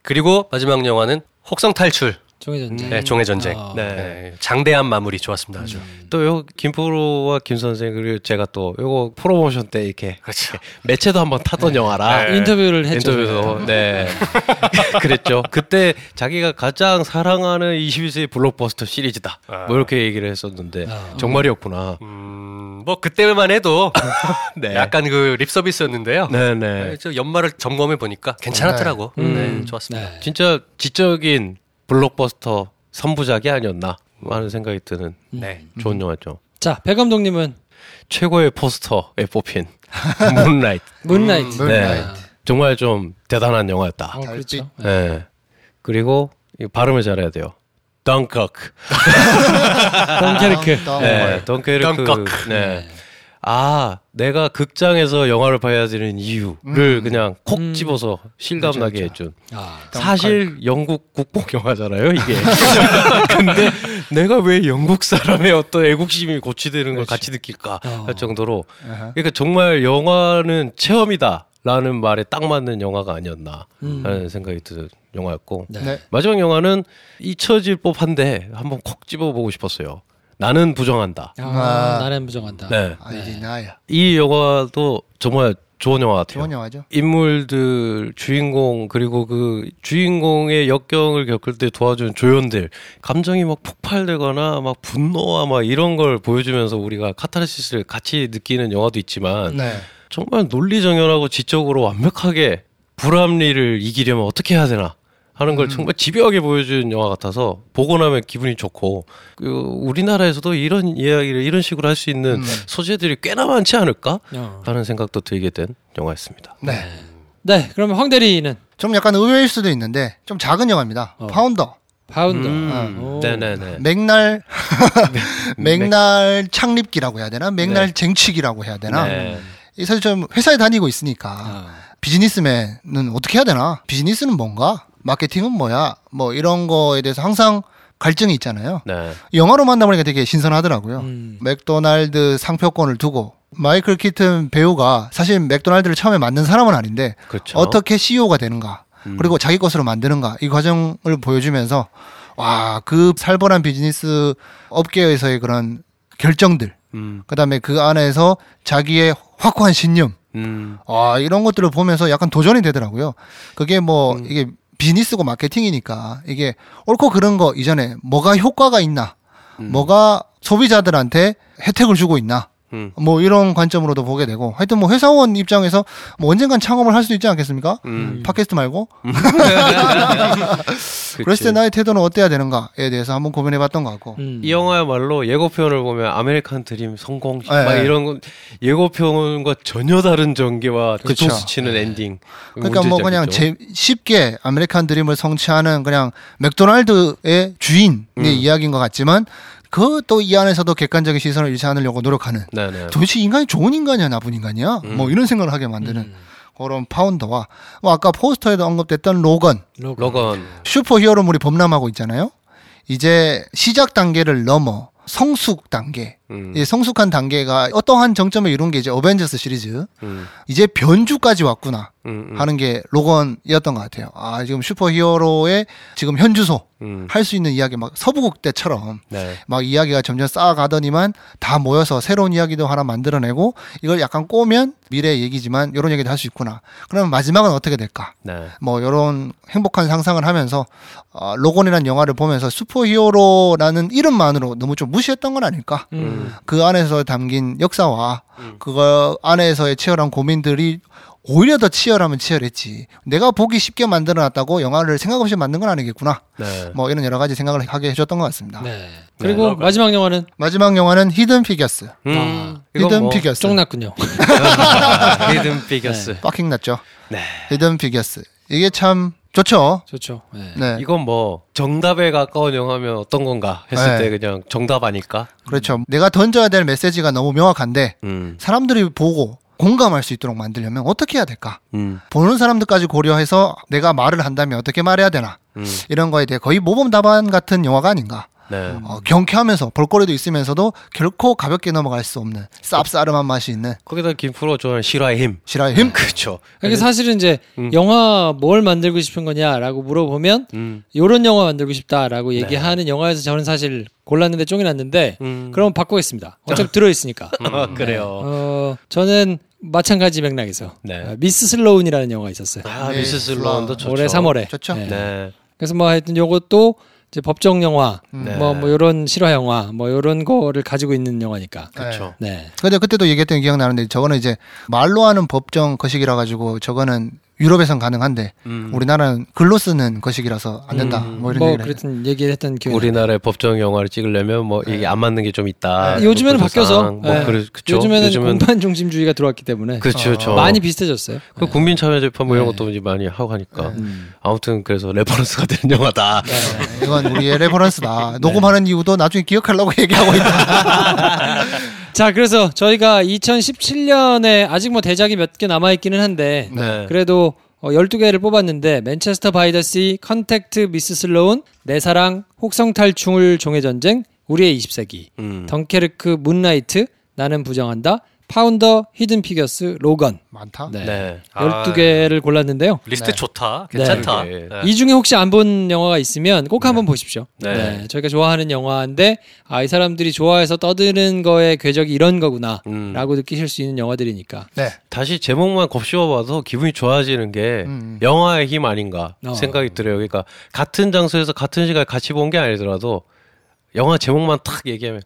S9: 그리고 마지막 영화는 혹성 탈출.
S1: 종의 전쟁.
S9: 네, 종의 전쟁.
S1: 아.
S10: 네.
S9: 네, 장대한 마무리 좋았습니다. 아주.
S10: 또요 김프로와 김 선생 그리고 제가 또 요거 프로모션 때 이렇게
S9: 그렇죠.
S10: 매체도 한번 타던 영화라
S9: 네.
S1: 인터뷰를 했죠.
S10: 인터뷰도 네 그랬죠. 그때 자기가 가장 사랑하는 21세기 블록버스터 시리즈다.
S9: 아.
S10: 뭐 이렇게 얘기를 했었는데
S1: 아.
S10: 정말이었구나.
S9: 음, 뭐 그때만 해도
S10: 네.
S9: 약간 그 립 서비스였는데요.
S10: 네네.
S9: 네, 저 연말을 점검해 보니까 괜찮았더라고.
S1: 네. 음.
S9: 네, 좋았습니다.
S1: 네.
S10: 진짜 지적인 블록버스터 선부작이 아니었나 하는 생각이 드는
S9: 네.
S10: 좋은 영화죠.
S1: 자, 배 감독님은
S10: 최고의 포스터에 뽑힌 문라이트.
S1: 문라이트.
S10: 네. 정말 좀 대단한 영화였다.
S1: 어, 그렇죠.
S10: 네. 그리고 이 발음을 잘해야 돼요. 덩커크.
S1: 덩케르크.
S10: 네, 덩케르크.
S9: 덩커크.
S10: 네. 아, 내가 극장에서 영화를 봐야 되는 이유를 그냥 콕
S1: 음.
S10: 집어서 실감나게
S1: 그렇죠,
S10: 해준.
S1: 아,
S10: 사실 영국 국뽕 영화잖아요, 이게. 근데 내가 왜 영국 사람의 어떤 애국심이 고취되는 걸 같이 느낄까
S1: 어.
S10: 할 정도로. 그러니까 정말 영화는 체험이다. 라는 말에 딱 맞는 영화가 아니었나
S1: 음.
S10: 하는 생각이 드는 영화였고
S1: 네.
S13: 네.
S10: 마지막 영화는 잊혀질 법한데 한번 콕 집어보고 싶었어요. 나는 부정한다.
S1: 아,
S13: 아.
S1: 나는 부정한다.
S10: 네.
S13: 아이디나야.
S10: 이 영화도 정말 좋은 영화 같아요.
S13: 좋은 영화죠.
S10: 인물들, 주인공 그리고 그 주인공의 역경을 겪을 때 도와준 조연들 감정이 막 폭발되거나 막 분노와 막 이런 걸 보여주면서 우리가 카타르시스를 같이 느끼는 영화도 있지만
S13: 네.
S10: 정말 논리정연하고 지적으로 완벽하게 불합리를 이기려면 어떻게 해야 되나 하는 걸 정말 집요하게 보여준 영화 같아서 보고 나면 기분이 좋고 그 우리나라에서도 이런 이야기를 이런 식으로 할 수 있는
S13: 음.
S10: 소재들이 꽤나 많지 않을까
S1: 어.
S10: 하는 생각도 들게 된 영화였습니다.
S13: 네.
S1: 네, 그러면 황 대리는
S13: 좀 약간 의외일 수도 있는데 좀 작은 영화입니다.
S1: 어.
S13: 파운더.
S1: 파운더.
S10: 음,
S1: 오.
S10: 네네네.
S13: 맥날 맥날 창립기라고 해야 되나? 맥날 쟁취기라고 해야 되나?
S10: 네.
S13: 이 사실 좀 회사에 다니고 있으니까
S1: 아.
S13: 비즈니스맨은 어떻게 해야 되나? 비즈니스는 뭔가? 마케팅은 뭐야? 뭐 이런 거에 대해서 항상 갈증이 있잖아요.
S10: 네.
S13: 영화로 만나보니까 되게 신선하더라고요.
S1: 음.
S13: 맥도날드 상표권을 두고 마이클 키튼 배우가 사실 맥도날드를 처음에 만든 사람은 아닌데
S10: 그렇죠.
S13: 어떻게 CEO가 되는가
S10: 음.
S13: 그리고 자기 것으로 만드는가 이 과정을 보여주면서 와 그 살벌한 비즈니스 업계에서의 그런 결정들
S10: 음.
S13: 그다음에 그 안에서 자기의 확고한 신념
S10: 음.
S13: 아 이런 것들을 보면서 약간 도전이 되더라고요. 그게 뭐
S10: 음.
S13: 이게 비즈니스고 마케팅이니까 이게 옳고 그른 거 이전에 뭐가 효과가 있나,
S10: 음.
S13: 뭐가 소비자들한테 혜택을 주고 있나,
S10: 음.
S13: 뭐 이런 관점으로도 보게 되고 하여튼 뭐 회사원 입장에서 뭐 언젠간 창업을 할 수도 있지 않겠습니까?
S10: 음.
S13: 팟캐스트 말고. 그랬을 때 나의 태도는 어때야 되는가에 대해서 한번 고민해봤던 것 같고
S1: 음.
S10: 이 영화야말로 예고편을 보면 아메리칸 드림 성공
S13: 네.
S10: 막 이런 거 예고편과 전혀 다른 전개와. 뒤통수 치는 엔딩.
S13: 그러니까 뭐 그냥 제, 쉽게 아메리칸 드림을 성취하는 그냥 맥도날드의 주인의
S10: 음.
S13: 이야기인 것 같지만 그 또 이 안에서도 객관적인 시선을 잃지 않으려고 노력하는
S10: 네네.
S13: 도대체 인간이 좋은 인간이야 나쁜 인간이야
S10: 음.
S13: 뭐 이런 생각을 하게 만드는 그런 파운더와 뭐 아까 포스터에도 언급됐던 로건
S10: 로건.
S13: 슈퍼히어로물이 범람하고 있잖아요 이제 시작 단계를 넘어 성숙 단계
S10: 음.
S13: 이 성숙한 단계가 어떠한 정점에 이룬 게 이제 어벤져스 시리즈
S10: 음.
S13: 이제 변주까지 왔구나
S10: 음. 음.
S13: 하는 게 로건이었던 것 같아요. 아 지금 슈퍼히어로의 지금 현주소
S10: 음.
S13: 할수 있는 이야기 막 서부국 때처럼
S10: 네.
S13: 막 이야기가 점점 쌓아가더니만 다 모여서 새로운 이야기도 하나 만들어내고 이걸 약간 꼬면 미래 얘기지만 이런 얘기도 할 수 있구나. 그러면 마지막은 어떻게 될까?
S10: 네.
S13: 뭐 이런 행복한 상상을 하면서 어, 로건이라는 영화를 보면서 슈퍼히어로라는 이름만으로 너무 좀 무시했던 건 아닐까?
S10: 음.
S13: 그 안에서 담긴 역사와
S10: 음.
S13: 그거 안에서의 치열한 고민들이 오히려 더 치열하면 치열했지. 내가 보기 쉽게 만들어놨다고 영화를 생각 없이 만든 건 아니겠구나.
S10: 네.
S13: 뭐 이런 여러 가지 생각을 하게 해줬던 것 같습니다.
S1: 네. 그리고 마지막 영화는
S13: 마지막 영화는 히든 피겨스.
S10: 음.
S13: 히든 피겨스.
S1: 쫑났군요.
S10: 히든 피겨스.
S13: 빡킹 났죠.
S10: 네.
S13: 히든 피겨스. 이게 참 좋죠.
S1: 좋죠. 네.
S13: 네.
S10: 이건 뭐 정답에 가까운 영화면 어떤 건가 했을
S13: 네.
S10: 때 그냥 정답 아닐까?
S13: 그렇죠. 내가 던져야 될 메시지가 너무 명확한데
S10: 음.
S13: 사람들이 보고 공감할 수 있도록 만들려면 어떻게 해야 될까? 음. 보는 사람들까지 고려해서 내가 말을 한다면 어떻게 말해야 되나? 음. 이런 거에 대해 거의 모범 답안 같은 영화가 아닌가? 네. 어, 경쾌하면서 볼거리도 있으면서도 결코 가볍게 넘어갈 수 없는 쌉싸름한 맛이 있는.
S10: 거기다 김프로 좋아하는 실화의 힘.
S13: 실화의 힘.
S10: 그렇죠.
S1: 그러니까 사실은 이제 음. 영화 뭘 만들고 싶은 거냐라고 물어보면 음. 요런 영화 만들고 싶다라고 네. 얘기하는 영화에서 저는 사실 골랐는데 쫑이 났는데 음. 그럼 바꾸겠습니다. 어차피 들어 있으니까.
S10: 아, 그래요.
S1: 어, 저는 마찬가지 맥락에서 네. 어, 미스 슬로운이라는 영화가 있었어요.
S10: 아, 네. 미스 슬로운도 좋죠.
S1: 올해 3월에.
S13: 좋죠.
S1: 네. 네. 그래서 뭐 하여튼 요것도 이제 법정 영화, 음. 네. 뭐, 뭐, 요런 실화 영화, 뭐, 요런 거를 가지고 있는 영화니까.
S10: 그렇죠.
S1: 네.
S13: 근데 그때도 얘기했던 기억나는데, 저거는 이제 말로 하는 법정 거식이라 가지고, 저거는 유럽에선 가능한데 음. 우리나라는 글로 쓰는 것이라서 안 된다. 음. 뭐 이런
S1: 뭐 그랬던 얘기를 했던 기억이
S10: 우리나라의 법정 영화를 찍으려면 뭐 이게 네. 안 맞는 게 좀 있다.
S1: 네. 요즘에는 바뀌어서 뭐 네. 그래, 요즘에는, 요즘은 공판 중심주의가 들어왔기 때문에
S10: 그렇죠,
S1: 어. 많이 비슷해졌어요.
S10: 그 국민 참여 재판 뭐 이런 네. 것도 이제 많이 하고 하니까 음. 아무튼 그래서 reference가 되는 영화다.
S13: 네. 이건 우리의 reference다. 녹음하는 이유도 나중에 기억하려고 얘기하고 있다.
S1: 자, 그래서 저희가 2017년에 아직 뭐 대작이 몇 개 남아 있기는 한데 네. 그래도 어, 12개를 뽑았는데 맨체스터 바이 더 씨, 컨택트 미스 슬로운, 내 사랑, 혹성 탈출 종의 전쟁, 우리의 20세기, 음. 덩케르크 문라이트, 나는 부정한다, 파운더, 히든 피겨스, 로건.
S13: 많다.
S1: 네. 네. 12개를 아, 골랐는데요.
S9: 리스트 네. 좋다. 괜찮다. 네.
S1: 네. 이 중에 혹시 안 본 영화가 있으면 꼭 한번 네. 보십시오. 네. 네. 저희가 좋아하는 영화인데 아, 이 사람들이 좋아해서 떠드는 거의 궤적이 이런 거구나. 음. 라고 느끼실 수 있는 영화들이니까.
S13: 네.
S10: 다시 제목만 곱씹어봐도 기분이 좋아지는 게 음. 영화의 힘 아닌가 어. 생각이 들어요. 그러니까 같은 장소에서 같은 시간에 같이 본 게 아니더라도 영화 제목만 탁 얘기하면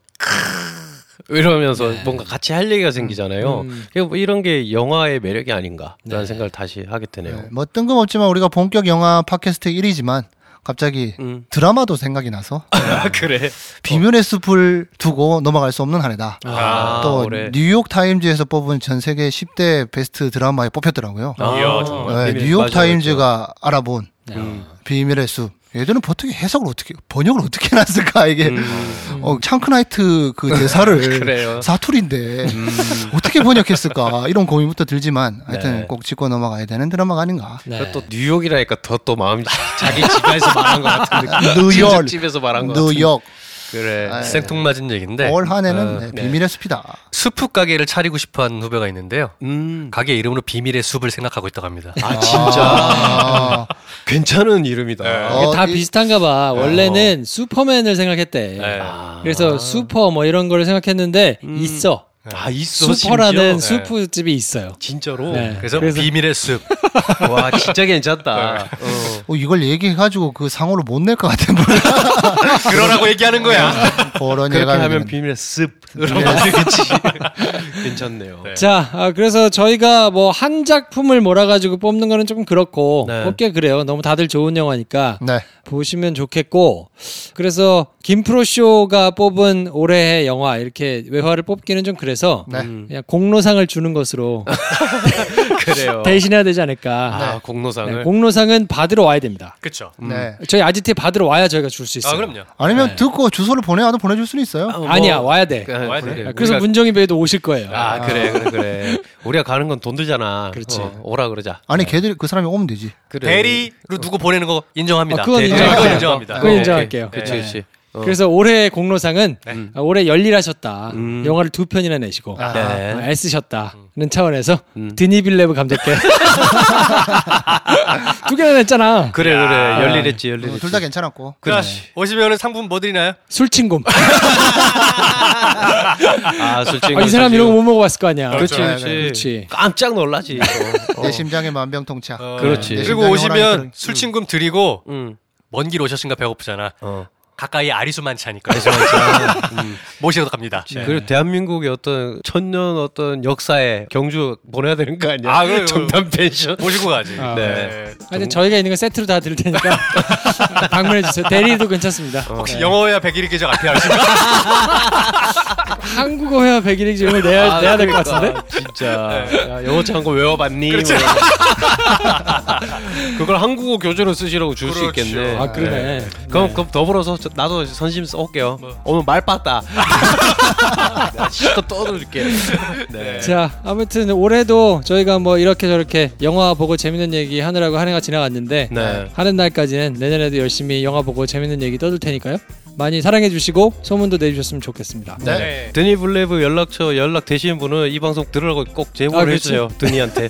S10: 이러면서 네. 뭔가 같이 할 얘기가 생기잖아요. 음. 뭐 이런 게 영화의 매력이 아닌가라는 네. 생각을 다시 하게 되네요. 네.
S13: 뭐 뜬금없지만 우리가 본격 영화 팟캐스트 1위지만 갑자기 음. 드라마도 생각이 나서
S10: 아, 그래
S13: 비밀의 숲을 두고 넘어갈 수 없는 한 해다. 아, 또 올해. 뉴욕 타임즈에서 뽑은 전 세계 10대 베스트 드라마에 뽑혔더라고요. 아, 네, 뉴욕 타임즈가 알아본 음. 비밀의 숲 예전에 보통 해석을 어떻게 번역을 어떻게 해놨을까 이게 음. 어, 창크나이트 그 대사를 사투리인데 음. 어떻게 번역했을까 이런 고민부터 들지만 하여튼 네. 꼭 짚고 넘어가야 되는 드라마가 아닌가.
S10: 네. 또 뉴욕이라니까 더 또 마음이 자기 집에서 말한 것 같은 느낌.
S13: 뉴욕
S10: 집에서 말한 것
S13: 뉴욕.
S10: 그래
S9: 아, 생뚱맞은 얘기인데
S13: 올 한해는 어, 네, 비밀의 숲이다.
S9: 수프 가게를 차리고 싶어하는 후배가 있는데요. 음. 가게 이름으로 비밀의 숲을 생각하고 있다고 합니다.
S10: 아 진짜 아. 괜찮은 이름이다. 네.
S1: 어, 다 비슷한가 봐. 어. 원래는 슈퍼맨을 생각했대. 네. 그래서 아. 슈퍼 뭐 이런 걸 생각했는데 음. 있어.
S10: 아 있어
S1: 슈퍼라는 심지어? 수프집이 있어요.
S10: 진짜로.
S9: 네. 그래서, 그래서, 비밀의 숲.
S10: 와 진짜 괜찮다. 네.
S13: 어. 어, 이걸 얘기해가지고 그 상호를 못 낼 것 같은
S9: 그러라고 얘기하는 거야.
S13: 그런
S10: 그렇게 하면 비밀의 숲. 괜찮네요.
S1: 네. 자, 아, 그래서 저희가 뭐 한 작품을 몰아가지고 뽑는 거는 조금 그렇고 네. 뽑게 그래요. 너무 다들 좋은 영화니까
S13: 네.
S1: 보시면 좋겠고 그래서 김프로 쇼가 뽑은 올해의 영화 이렇게 외화를 뽑기는 좀 그래서 네. 그냥 공로상을 주는 것으로
S10: 그래요.
S1: 대신해야 되지 않을까.
S10: 아, 네. 공로상을.
S1: 네, 공로상은 받으러 와야 됩니다.
S9: 그렇죠.
S1: 음. 네. 저희 아지트에 받으러 와야 저희가 줄 수 있어요.
S9: 아, 그럼요.
S13: 아니면 네. 듣고 주소를 보내와도 보내줄 수는 있어요. 아,
S1: 뭐, 아니야, 와야 돼.
S9: 그, 와야 돼. 그래.
S1: 그래서 우리가... 문정이 배도 오실 거예요.
S10: 아, 그래, 그래, 그래. 우리가 가는 건 돈 들잖아.
S1: 그렇지.
S10: 어, 오라 그러자.
S13: 아니, 네. 걔들 그 사람이 오면 되지.
S9: 그래. 대리로 누구 보내는 거 인정합니다.
S1: 아, 그건
S9: 인정합니다.
S1: 그건 인정할게요.
S10: 그렇지, 그렇지.
S1: 어. 그래서 올해 공로상은 네. 음. 올해 열일하셨다. 음. 영화를 두 편이나 내시고 아. 네. 어, 애쓰셨다는 음. 차원에서 음. 드니빌레브 감독께 두 개나 냈잖아.
S10: 그래 그래 열일했지 열일했지.
S13: 어, 둘다 괜찮았고.
S9: 그래. 오시면은 상품 뭐 드리나요?
S1: 술친금.
S10: 아 술친금.
S1: 아, 이 사람 이런 거 못 먹어봤을 거 아니야.
S10: 그렇지 그렇지. 그렇지. 깜짝 놀라지.
S13: 어. 내 심장에 만병통치약.
S10: 어. 그렇지.
S9: 그리고 오시면 술친금 드리고 음. 먼길 오셨으니까 배고프잖아. 어. 가까이 아리수만 차니까 음, 모시고 갑니다.
S10: 네. 그리고 대한민국의 어떤 천년 어떤 역사에 경주 보내야 되는 거 아니야?
S9: 아,
S10: 정단 펜션
S9: 모시고 가지.
S10: 아, 네. 네.
S1: 아니 저희가 있는 건 세트로 다 드릴 테니까 방문해 주세요. 대리도 괜찮습니다.
S11: 혹시 영어 회화 101일 계정 앞에 하시나요?
S1: 한국어 회화 101일 기준을 내야
S10: 아,
S1: 내야 될것
S10: 그러니까.
S1: 같은데.
S10: 진짜 야, 영어 창고 외워봤니?
S11: 그렇죠.
S10: 뭐. 그걸 한국어 교재로 쓰시라고 줄 수
S11: 그렇죠.
S10: 있겠네.
S1: 아, 그러네.
S10: 네. 그럼
S1: 네.
S10: 그럼 더불어서 저- 나도 선심 써올게요. 오늘 말 빻다. 내가 실컷 떠들게. 네.
S1: 자, 아무튼 올해도 저희가 뭐 이렇게 저렇게 영화 보고 재밌는 얘기 하느라고 한 해가 지나갔는데
S10: 네.
S1: 하는 날까지는 내년에도 열심히 영화 보고 재밌는 얘기 떠들 테니까요. 많이 사랑해 주시고 소문도 내주셨으면 좋겠습니다.
S10: 네. 드니 블레브 연락처 연락 되시는 분은 이 방송 들으라고 꼭 제보를
S1: 아.
S10: 해주세요. 드니한테.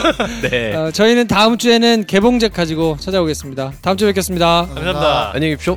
S10: 네.
S1: 어, 저희는 다음 주에는 개봉작 가지고 찾아오겠습니다. 다음 주에 뵙겠습니다.
S11: 감사합니다.
S10: 안녕히 계십시오.